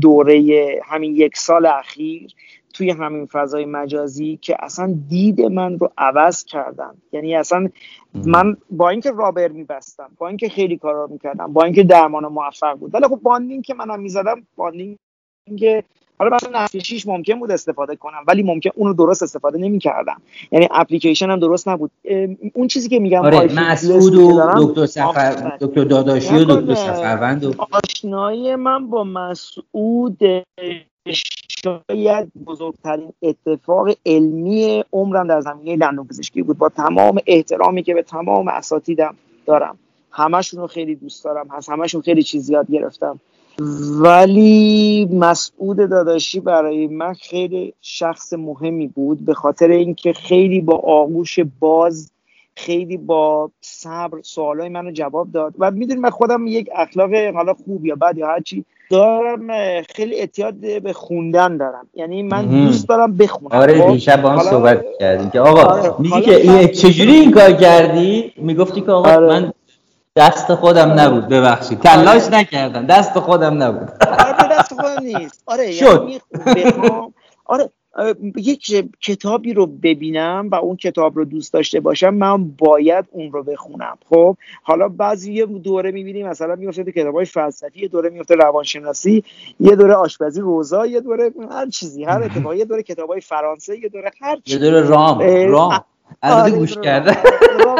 دوره همین یک سال اخیر توی همین فضای مجازی که اصلا دید من رو عوض کردن. یعنی اصلا من با اینکه rubber میبستم با اینکه خیلی کارا می‌کردم با اینکه درمان موفق بود. ولی خب bonding که منم می‌زدم bonding حالا نسل 6 ممکن بود استفاده کنم ولی ممکن اونو درست استفاده نمی‌کردم. یعنی اپلیکیشن هم درست نبود. اون چیزی که میگم آره مسعود و دکتر سفر. دکتر داداشی و. دکتر سفروند و آشنایی من با مسعود شاید بزرگترین اتفاق علمی عمرم در زمینه دندانپزشکی بود. با تمام احترامی که به تمام اساتیدم دارم. همشون رو خیلی دوست دارم. از همشون خیلی چیز یاد گرفتم. ولی مسعود داداشی برای من خیلی شخص مهمی بود به خاطر اینکه خیلی با آغوش باز خیلی با صبر سوالای منو جواب داد و می‌دونی من خودم یک اخلاق حالا خوب یا بد یا هر چی دارم خیلی اعتیاد به خوندن دارم یعنی من. دوست دارم بخونم آره خب؟ دیشب با هم صحبت کردیم که آقا آره، میگی که این چجوری این کار کردی می‌گفتی که آقا آره. من دست خودم نبود ببخشید. تلاش نکردم دست خودم نبود. آره دست خودم نیست. آره شد. یعنی بخوام. آره یک کتابی رو ببینم و اون کتاب رو دوست داشته باشم من باید اون رو بخونم. خب حالا بعضی یه دوره می‌بینیم مثلا میفته تو کتاب های فلسفی یه دوره میفته روانشناسی یه دوره آشپزی روزا یه دوره هر چیزی هر اتفاقی یه دوره کتاب های فرانسه یه دوره هر یه چی دوره رام رام. البته آره، گوش. کرده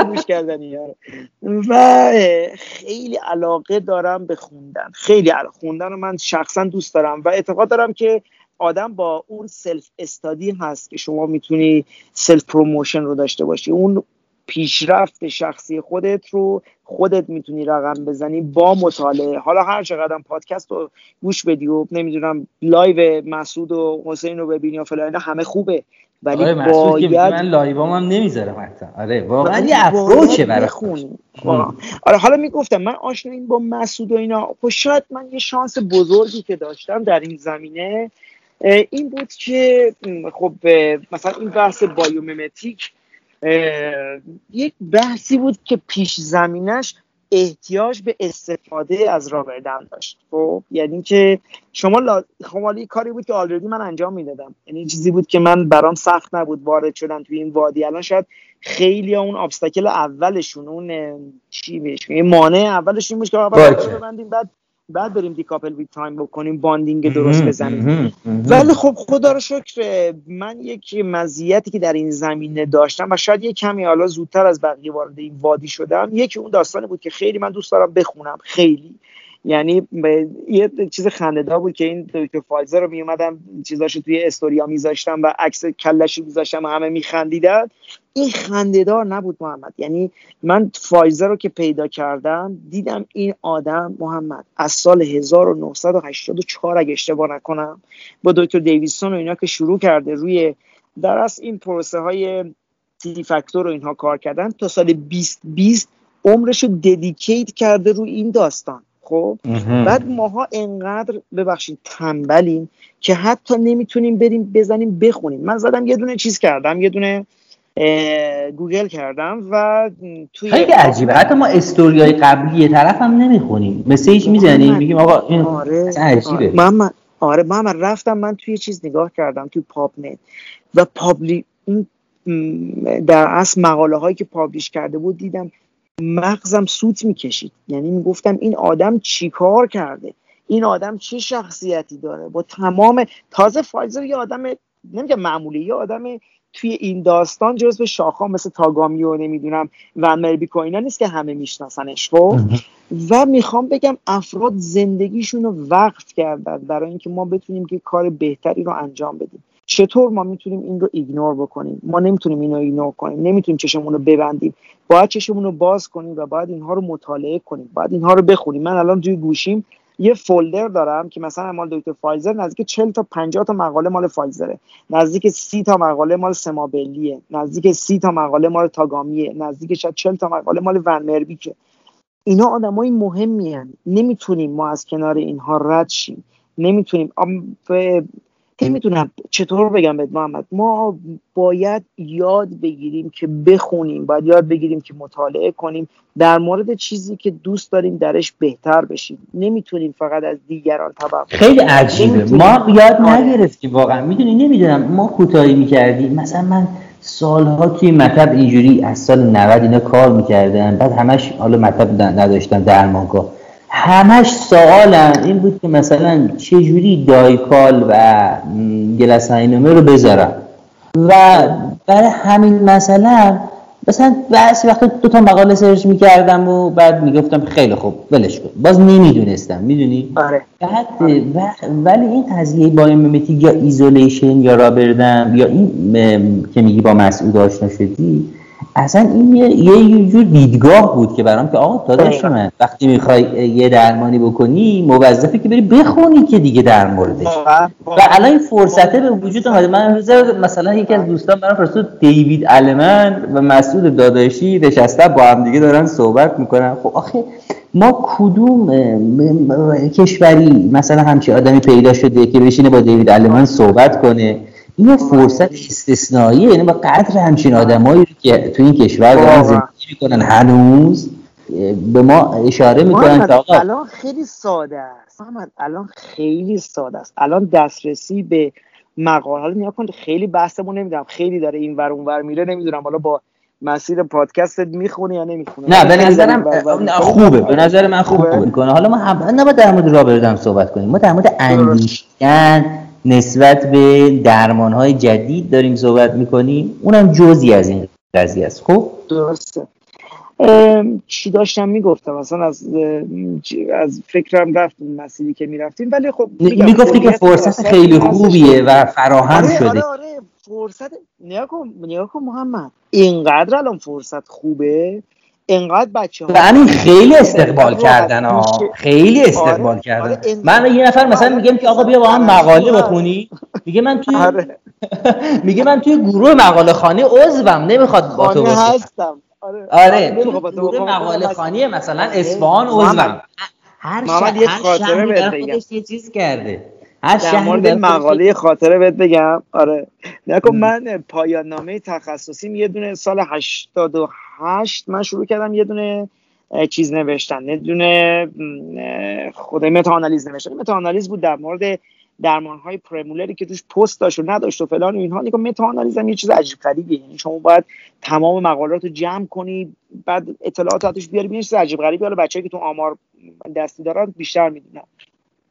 گوش کردنی آره. و خیلی علاقه دارم به خوندن. خیلی علاقه. خوندن رو من شخصا دوست دارم و اعتقاد دارم که آدم با اون سلف استادی هست که شما می‌تونی self promotion رو داشته باشی. اون پیشرفت شخصی خودت رو خودت می‌تونی رقم بزنی با مطالعه. حالا هر چقدر پادکست رو گوش بدی و نمی‌دونم live مسعود و حسین رو ببینی و فلان همه خوبه. ولی آره مسعود که باید من live ام هم نمی‌ذارم حتی آره واقعا یه approach ه باید برای بخونی. واقعا. آره حالا می‌گفتم من آشنایی با مسعود و اینا خب شاید من یه شانس بزرگی که داشتم در این زمینه این بود که خب مثلا این بحث biomimetic اه، یک بحثی بود که پیش زمینش احتیاج به استفاده از rubber dam داشت. خب یعنی که شما لا... خب حالا یه کاری بود که already من انجام می‌دادم. یعنی چیزی بود که من برام سخت نبود وارد شدن توی این وادی. الان شاید خیلی اون obstacle اولشون اون چی بهش؟ مانع اولش این بود که ببندیم بعد بعد بریم decouple with time بکنیم bonding درست بزنیم. ولی خب خدا رو شکر من یک مزیتی که در این زمینه داشتم و شاید یک کمی حالا زودتر از بقیه وارد این وادی شدم یکی اون داستانی بود که خیلی من دوست دارم بخونم خیلی یعنی یه چیز خنده‌دار بود که این دکتر فایزر رو میومدم چیزاشو توی استوریا میذاشتم و عکس کله‌شو میذاشتم و همه میخندیدن. این خندهدار نبود محمد. یعنی من فایزر رو که پیدا کردم دیدم این آدم محمد از سال 1984 اگه اشتباه نکنم با دکتر دیویسون و اینا که شروع کرده روی در از این پروسه های تی فاکتور و اینها کار کردن تا سال 2020 عمرش رو ددیکیت کرده روی این داستان. خب. بعد ماها انقدر ببخشید تنبلیم که حتی نمی‌تونیم بریم بزنیم بخونیم. من زدم یه دونه چیز کردم یه دونه گوگل کردم و توی خیلی عجیبه. حتی ما استوریای قبلی یه طرف هم نمی‌خونیم. message می‌زنیم. میگیم آقا این آره عجیبه. آره. محمد آره محمد رفتم من توی چیز نگاه کردم توی PubMed و publi در اصل مقاله هایی که publish کرده بود دیدم مغزم سوت می‌کشید. یعنی می‌گفتم این آدم چیکار کرده؟ این آدم چه شخصیتی داره؟ با تمام تازه فایزر یه آدم نمیگم معمولی یه آدم توی این داستان جز به شاخها مثل تاگامی و نمی‌دونم و مربیکو اینا نیست که همه میشناسنش خب؟ و می‌خوام بگم افراد زندگیشون رو وقف کردن برای اینکه ما بتونیم که کار بهتری رو انجام بدیم. چطور ما می‌تونیم این رو ایگنور بکنیم؟ ما نمی‌تونیم اینو ایگنور کنیم. نمی‌تونیم چشمون رو ببندیم. باید چشمون رو باز کنیم و باید اینها رو مطالعه کنیم. باید اینها رو بخونیم. من الان توی گوشیم یه فولدر دارم که مثلا مال دکتر فایزر نزدیک 40 تا 50 تا مقاله مال فایزره. نزدیک 30 تا مقاله مال سمابلیه. نزدیک 30 تا مقاله مال تاگامیه. نزدیک شاید 40 تا مقاله مال ون مربیکه اینا آدمای مهمی هن. نمی‌تونیم ما از کنار اینها رد شیم. نمی‌تونیم. نمی‌تونم چطور بگم بهت محمد. ما باید یاد بگیریم که بخونیم باید یاد بگیریم که مطالعه کنیم. در مورد چیزی که دوست داریم درش بهتر بشیم. نمی‌تونیم فقط از دیگران توقع خیلی عجیبه. ما یاد آره. نگرفتیم واقعا. می‌دونی نمی‌دونم. ما کوتاهی می‌کردیم. مثلا من سالها توی مطب اینجوری از سال 90 اینا کار می‌کردم. بعد همش حالا مطب ن- نداشتم درمانگاه. همش سوالم این بود که مثلا چجوری دایکال و م، گلساینومه رو بذارم؟ و برای همین مثلا مثلا بعضی وقتا دو تا مقاله search می‌کردم و بعد می‌گفتم خیلی خوب ولش کن. باز نمی‌دونستم می‌دونی؟ آره. بعد و- ولی این قضیه biomimetic یا isolation یا rubber dam یا این م- که میگی با مسعود آشنا شدی اصلا این یه, یه جور دیدگاه بود که برام که آقا داداش. من وقتی می‌خوای یه درمانی بکنی موظفی که بری بخونی که دیگه در موردش. و الان این فرصته به وجود اومده من امروز مثلا یکی از دوستان برام فرستاد دیوید المن و مسعود داداشی نشستن با هم دیگه دارن صحبت می‌کنن. خب آخه ما کدوم کشوری مثلا همچین آدمی پیدا شده که بشینه با دیوید المن صحبت کنه؟ این فرصت استثنائیه یعنی با قدر همچین آدمایی رو که تو این کشور دارن. زندگی می‌کنن هنوز به ما اشاره می‌کنن که آقا الان خیلی ساده است. محمد الان خیلی ساده است. الان دسترسی به مقاله حالا نیا کن خیلی بحثمون نمی‌دونم. خیلی داره این ور اون ور میره نمی‌دونم. حالا با مسیر پادکستت می‌خونه یا نمی‌خونه نه به نظرم. خوبه. به نظر من خوب خوبه؟ می‌کنه. حالا ما هم نباید در مورد رابرت هم صحبت کنیم. ما در مورد اندیشیدن نسبت به درمان های جدید داریم صحبت می‌کنیم. اونم جزی از این قضیه است. خب؟ درسته. چی داشتم می‌گفتم؟ اصلا از از فکرم رفت اون مسیری که می‌رفتیم. ولی خب می‌گفتی که فرصت خیلی خوبیه و فراهم آره شده. آره آره فرصت. نیا کن نیا کن محمد. اینقدر الان فرصت خوبه؟ اینقدر بچه ها و همین خیلی استقبال کردن ها. خیلی استقبال آره، کردن آره، این- من یه نفر مثلا الان میگم که آقا بیا با هم مقاله. بخونی میگه من توی آره میگه من توی گروه مقاله خانی عضوم نمی‌خواد با تو بخونم هستم آره آره تو گروه. مقاله خانی مثلا آره. اصفهان عضوم هر شهر یه هر خاطره بگم. یه چیز کرده هر در مورد مقاله خاطره بهت بگم. آره. نکن من پایان نامه تخصصیم یه دونه سال 88 من شروع کردم یه دونه چیز نوشتن. یه دونه اه، خدای متاانالیز نوشتن. متاانالیز بود در مورد درمان های پرمولری که توش پست داشت و نداشت و فلان و اینها. نگاه متاانالیز هم یه چیز عجیب غریبیه. یعنی شما باید تمام مقالات رو جمع کنی بعد اطلاعات توش بیاری ببینی چیز عجیب غریبی حالا بچه‌ای که تو آمار دستی دارن بیشتر می‌دونن.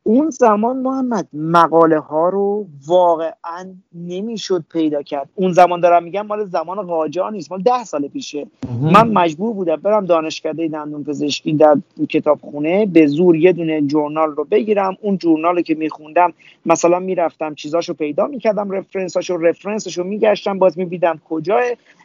اون زمان محمد مقاله ها رو واقعا نمی‌شد پیدا کرد. اون زمان دارم میگم مال زمان قاجار نیست مال ده سال پیشه. من مجبور بودم برم دانشکده دندون پزشکی در کتابخونه به زور یه دونه جورنال رو بگیرم. اون جورنال رو که میخوندم مثلا می‌رفتم چیزاشو پیدا می‌کردم رفرنساشو رفرنسشو میگشتم باز میبیدم کجاه.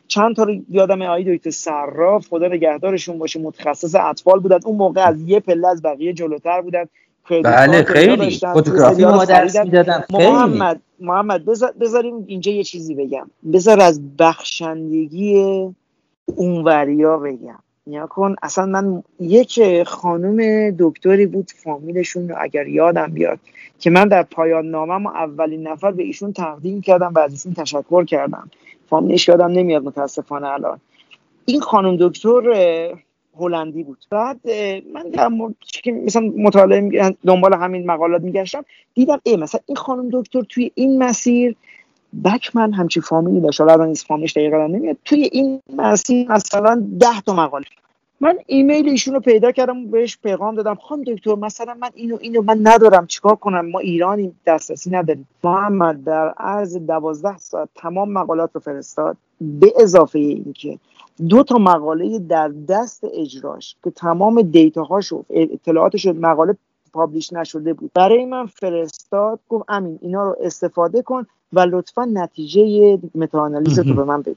چند تا رو یادم آقای دکتر صراف خدا نگهدارشون باشه متخصص اطفال بودن. اون موقع از یه پله از بقیه جلوتر بودن. کردیت بله خیلی. فوتوگرافی ما درس. می‌دادن محمد محمد بذار بذاریم اینجا یه چیزی بگم. بذار از بخشندگی اونوریا بگم. نیا کن اصلا من یک خانم دکتری بود فامیلشون رو اگر یادم بیاد که من در پایان نامم اولین نفر به ایشون تقدیم کردم و از ایشون تشکر کردم. فامیلش یادم نمیاد متاسفانه الان. این خانم دکتر هلندی بود. بعد من در مورد مثلا مطالعه دنبال همین مقالات میگشتم دیدم ای مثلا این خانم دکتر توی این مسیر بکمن همچی فامیلی داشت. حالا الان فامیلش دقیقا نمیاد توی این مسیر مثلا ده تا مقاله. من ایمیل ایشون رو پیدا کردم و بهش پیغام دادم. خانم دکتر مثلا من اینو اینو من ندارم. چیکار کنم؟ ما ایرانی دسترسی نداریم. محمد در عرض دوازده ساعت تمام مقالات رو فرستاد. به اضافه اینکه دو تا مقاله در دست اجراش که تمام دیتاهاش و اطلاعاتش و مقاله پابلیش نشده بود برای من فرستاد گفت امین اینا رو استفاده کن و لطفا نتیجه متاانالیز رو به من بده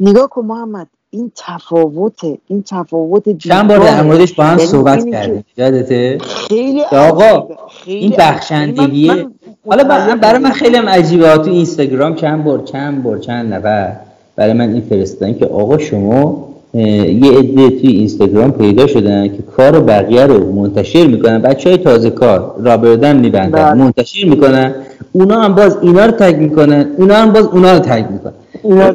نگاه کن محمد این تفاوت این تفاوت چند بار در. موردش با هم یعنی صحبت کردیم یادته خیلی آقا، خیلی این. بخشندگیه یعنی حالا برای من. خیلی هم عجیبه. تو اینستاگرام چند بار چند بار چند نفر برای من این فرستادن که آقا شما یه عده توی اینستاگرام پیدا شدن که کار بقیه رو منتشر می‌کنن بچه های تازه کار رابردن میبندن بله. منتشر می‌کنن اونا هم باز اینا رو تگ می‌کنن اونا هم باز اونا رو تگ می‌کنن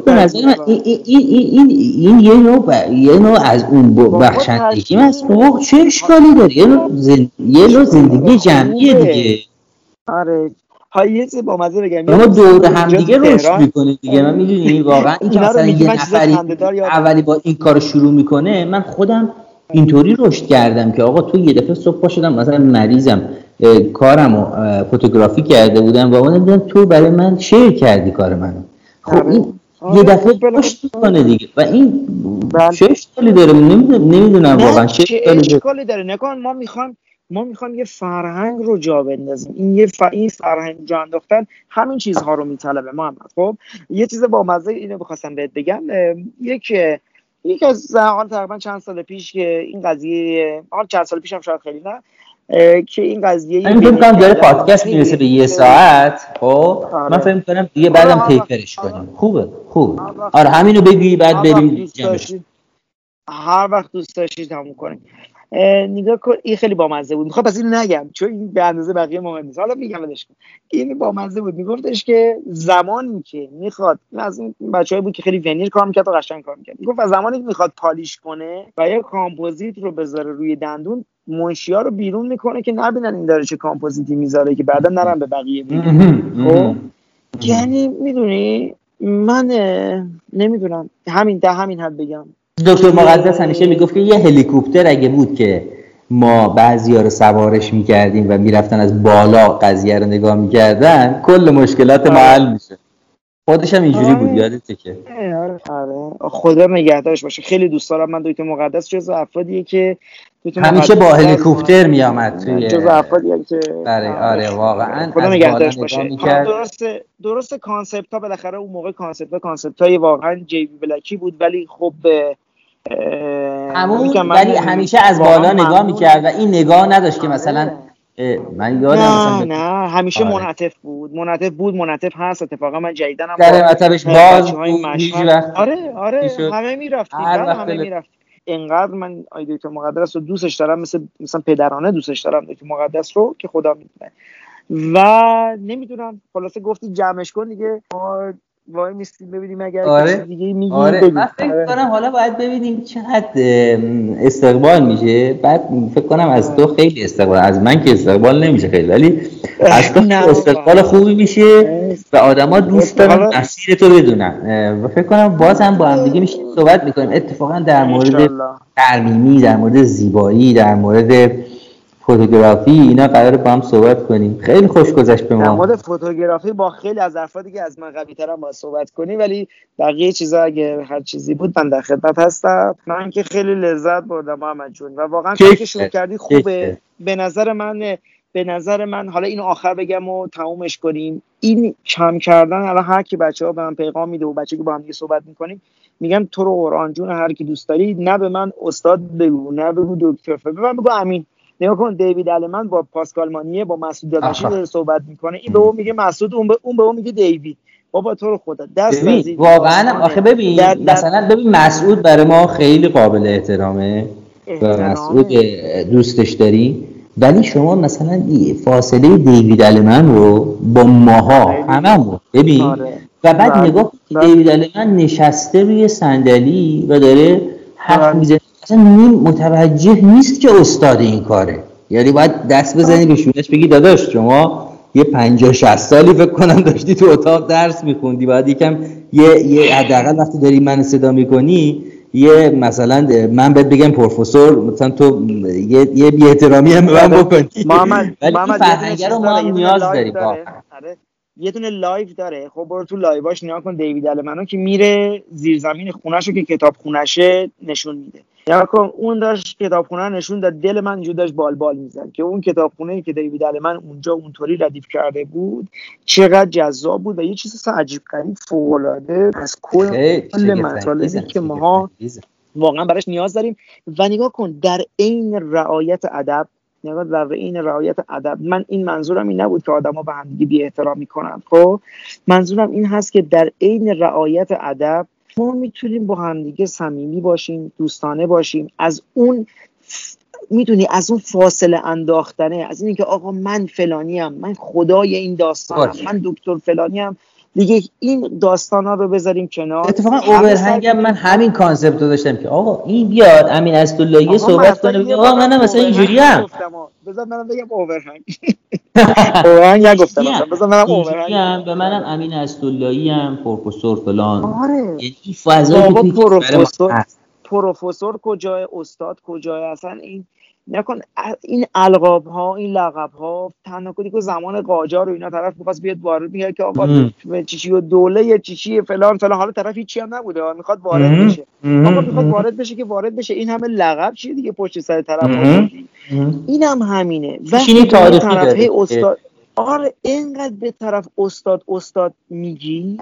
به نظر من. این, این, این, این, این یه نوع ب- یه نوع از اون بخشندگی هست بابا چه اشکالی داره یه نوع. یه نوع زندگی جمعیه. دیگه آره ها یه چیز با مزه بگم. یه دور هم دیگه رشد تهران- می‌کنید دیگه. من می‌دونی واقعا این که مثلا یه نفری اولی با این کار شروع می‌کنه من خودم اینطوری رشد کردم که آقا تو یه دفعه صبح پا شدم مثلا مریضم اه، کارم و اه، فوتوگرافی کرده بودم و اون دیدم تو برای من شیر کردی کار منو خب آره. این آره، یه دفعه خب، رشد می‌کنه دیگه. و این بله. چه اشکالی داره نمی‌دونم واقعا چه اشکالی داره. نکن ما می‌خوایم ما می‌خوایم یه فرهنگ رو جا بندازیم. این یه ف... این فرهنگ جا انداختن همین چیزها رو میطلبه. محمد خب یه چیز با مزه اینو بخواستم بهت بگم. یک یک از زمان تقریبا چند سال پیش که این قضیه حال چند سال پیش هم شاید خیلی نه که این قضیه من فکر کنم داره پادکست می‌رسه به یه ساعت. خب آره. من فکر کنم دیگه آره، بعدم هر وقت- تیپرش کنیم. خوبه وقت- آره همینو بگی بعد بریم جمعش. هر وقت دوست داشتید تموم کنیم نگاه کن این خیلی بامزه بود. می‌خوام پس این نگم چون این به اندازه بقیه مهم نیست. حالا میگم ولش کن. این بامزه بود. میگفتش که زمانی که می‌خواد از این بچه‌ای بود که خیلی veneer کار می‌کرد و قشنگ کار می‌کرد. می‌گفت از زمانی که می‌خواد polish کنه و یه کامپوزیت رو بذاره روی دندون منشیا رو بیرون می‌کنه که نبینن این داره چه کامپوزیتی می‌ذاره که بعدا نرن به بقیه خب؟ یعنی می‌دونی من نمی‌دونم. همین ده همین حد بگم. دکتر مقدس همیشه می‌گفت که یه هلیکوپتر اگه بود که ما بعضی رو سوارش می‌کردیم و می‌رفتن از بالا قضیه رو نگاه می‌کردن کل مشکلات ما آره. حل میشه. خودش هم اینجوری بود آره. یادته که؟ آره. خدا نگهدارش باشه. خیلی دوست دارم. من دکتر مقدس جز افرادیه که همیشه با هلیکوپتر میامد توی جز افرادیه که آره. آره واقعا خدا نگهدارش باشه. درست درست concept ها بالاخره اون موقع concept ها concept های واقعا GV Black ی بود ولی خب همون ولی همیشه از بالا نگاه. می‌کرد و این نگاه نداشت که آره. مثلا من یادم نه نه. همیشه آره. منعطف بود. منعطف بود منعطف هست. اتفاقا من جدیدن هم در مطبش باز آره آره. همه می‌رفتیم. هر بله وقت همه می‌رفتیم. انقدر من آی دکتر مقدس رو دوستش دارم مثل مثلا پدرانه دوستش دارم دکتر مقدس رو که خدا می‌دونه. و نمی‌دونم خلاصه گفتی جمعش کن دیگه. ما وای میستیم ببینیم اگر آره. دیگه میگی آره. من فکر آره. کنم حالا باید ببینیم چقدر استقبال میشه بعد فکر کنم از تو خیلی استقبال از من که استقبال نمیشه خیلی ولی از تو نه استقبال. خوبی میشه و آدما دوست دارن مسیر تو بدونن و فکر کنم باز هم با هم دیگه میشه صحبت می‌کنیم اتفاقا در مورد. ترمیمی در مورد زیبایی در مورد فوتوگرافی اینا قرار با هم صحبت کنیم. خیلی خوش گذشت به در ما مورد فوتوگرافی با خیلی از افرادی که از من قوی ترم با صحبت کنی ولی بقیه چیزا اگه هر چیزی بود من در خدمت هستم. من که خیلی لذت بردم محمد جون و واقعا که شروع کردی خوبه. به نظر من به نظر من حالا اینو آخر بگم و تمومش کنیم. این کم کردن الان هر کی بچه ها به من پیغام میده و بچه که با هم دیگه صحبت می‌کنیم میگم تو رو قرآن جون هر کی دوست داری نه به من استاد بگو نه بگو دکتر به من بگو امین. نگاه کن دیوید آلمن با پاسکال مانیه با مسعود داداشی. داره صحبت می‌کنه این به اون میگه مسعود اون به اون به اون میگه دیوید بابا تو رو خدا دست واقعا. آخه ببین در- در- مثلا ببین مسعود برای ما خیلی قابل احترامه و. مسعود دوستش داریم ولی شما مثلا فاصله دیوید آلمن رو با ماها. هممون ببین آره. و بعد بله. نگاه کن بله. دیوید آلمن نشسته روی صندلی و داره حرف بله. می‌زنه اصلا نیم متوجه نیست که استاد این کاره. یعنی باید دست بزنی به شونش بگی داداش شما یه 50 60 سالی فکر کنم داشتی تو اتاق درس میخوندی. باید یکم یه یه حداقل وقتی داری من صدا می‌کنی یه مثلا من بهت بگم پروفسور مثلا تو یه یه بی احترامی هم به من بکنی. محمد محمد چیز رو ما نیاز داریم. آره. یه دونه live داره. خب برو تو live اش نگاه کن دیوید آلمنو که میره زیر زمین خونش رو که کتاب خونشه نشون میده. یا کن اون داشت کتاب خونه نشون داد دل من اینجور داشت بال بال می‌زد که اون کتاب خونه که دیوید آلمن اونجا اونطوری ردیف کرده بود چقدر جذاب بود و یه چیز عجیب غریب فوق العاده از کل مطالبی که ماها. واقعا براش نیاز داریم و نگاه کن در عین رعایت ادب نگاه در عین رعایت ادب من این منظورم این نبود که آدما به همدیگه بی احترامی کنن خب منظورم این هست که در عین رعایت ادب ما می‌تونیم با همدیگه صمیمی باشیم دوستانه باشیم از اون می‌دونی از اون فاصله انداختنه از اینکه آقا من فلانیم من خدای این داستانم. من دکتر فلانیم دیگه این داستان ها رو بذاریم کنار. اتفاقا overhang هم من همین concept رو داشتم که آقا این بیاد امین اسداللهی من صحبت کنه بگه آقا بارم منم مثلا اینجوری هم. بذار منم بگم اوورهنگ اوورهنگ نگفتم اصلا. بذار منم اوورهنگ هم. به منم امین اسداللهی هم پروفسور فلان. آره. یعنی ما پروفسور. پروفسور کجای استاد کجای؟ اصلا این نکن این القاب ها این لقب ها تنها کنی که زمان قاجار و اینا طرف می‌خواست بیاد وارد میگه که آقا. چیچی و دوله چیچی فلان فلان حالا طرف هیچی هم نبوده. می‌خواد وارد. بشه. آقا می‌خواد. وارد بشه که وارد بشه این همه لقب چیه دیگه پشت سر طرف. این هم همینه تاریخی طرف استاد آره اینقدر به طرف استاد استاد میگی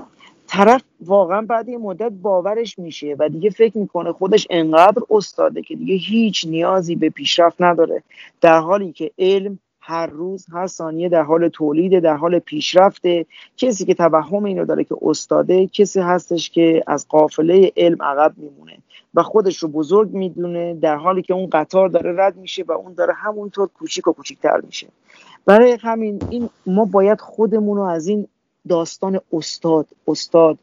طرف واقعا بعد یه مدت باورش میشه و دیگه فکر می‌کنه خودش انقدر استاده که دیگه هیچ نیازی به پیشرفت نداره. در حالی که علم هر روز هر ثانیه در حال تولید در حال پیشرفته کسی که توهم اینو داره که استاده کسی هستش که از قافله علم عقب میمونه و خودش رو بزرگ می‌دونه در حالی که اون قطار داره رد میشه و اون داره همونطور کوچیک و کوچیکتر میشه. برای همین این ما باید خودمون رو از این داستان استاد استاد.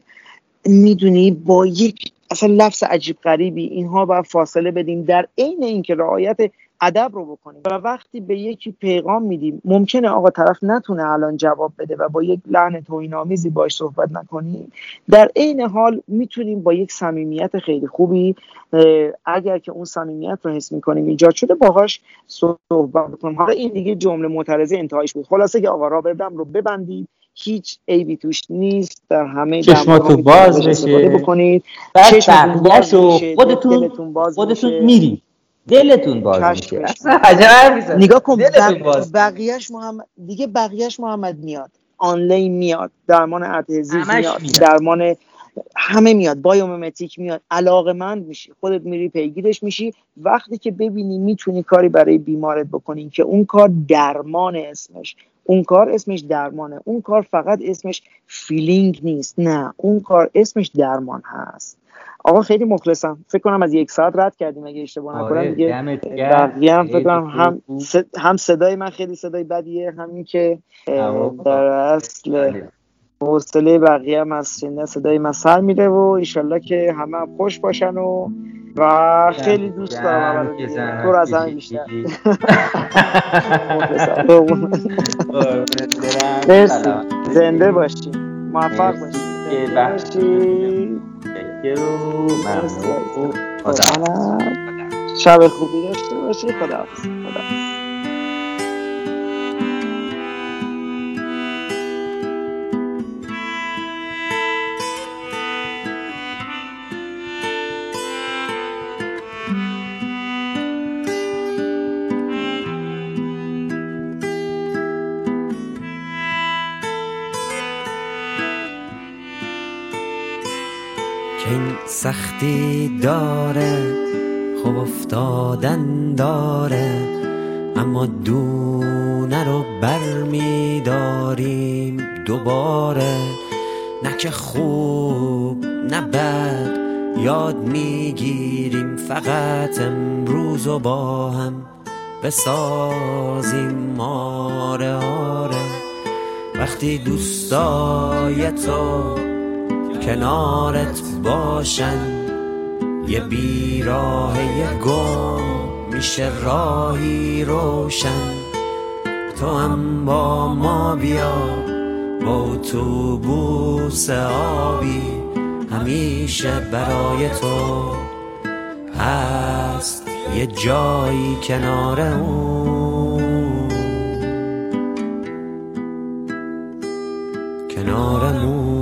می‌دونی با یک اصلا لفظ عجیب غریبی اینها باید فاصله بدیم در عین اینکه رعایت ادب رو بکنیم. و وقتی به یکی پیغام میدیم ممکنه آقا طرف نتونه الان جواب بده و با یک لحن توهین‌آمیزی باش صحبت نکنیم. در عین حال می‌تونیم با یک صمیمیت خیلی خوبی اگر که اون صمیمیت رو حس می‌کنیم ایجاد شده باهاش صحبت بکنیم. حالا این دیگه جمله معترضه انتهایش بود. خلاصه که آقا رابردم رو ببندید هیچ عیبی توش نیست در همه چشماتون دماغا باز بشه. بکنید. بعد چشمتون باز خودتون دلتون باز خودتون. میری. دلتون باز میشه. عجب. نگاه کن دلتون بق... باز بقیهش محمد دیگه بقیهش محمد میاد. onlay میاد. درمان میاد. میاد. درمان همه میاد. biomimetic میاد. علاقه مند میشی. خودت میری پیگیرش میشی. وقتی که ببینی می‌تونی کاری برای بیمارت بکنی که اون کار درمان اسمش. اون کار اسمش درمانه. اون کار فقط اسمش filling نیست. نه اون کار اسمش درمان هست. آقا خیلی مخلصم. فکر کنم از یک ساعت رد کردیم. اگه اشتباه نکنم آره، دیگه. بقیه هم فکر کنم هم هم صدای من خیلی صدای بدیه. همین که. در اصل حوصله بقیه هم از شنیدن صدای من سر میره و ایشالله که همه هم خوش باشن و و خیلی دوست دارم تو از همه. بیشتر. مرسی. زنده باشی. موفق. باشی. شب خوبی داشته باشی. خدا خدا سختی داره خب افتادن داره اما دونه رو بر می داریم دوباره. نه که خوب نه بد یاد می‌گیریم فقط امروز و با هم بسازیم. آره آره. وقتی دوستای تو کنارت باشن. یه بیراه یه گم میشه راهی روشن. تو هم با ما بیا با اتوبوس آبی. همیشه برای تو هست یه جایی کنار اون. کنار مون.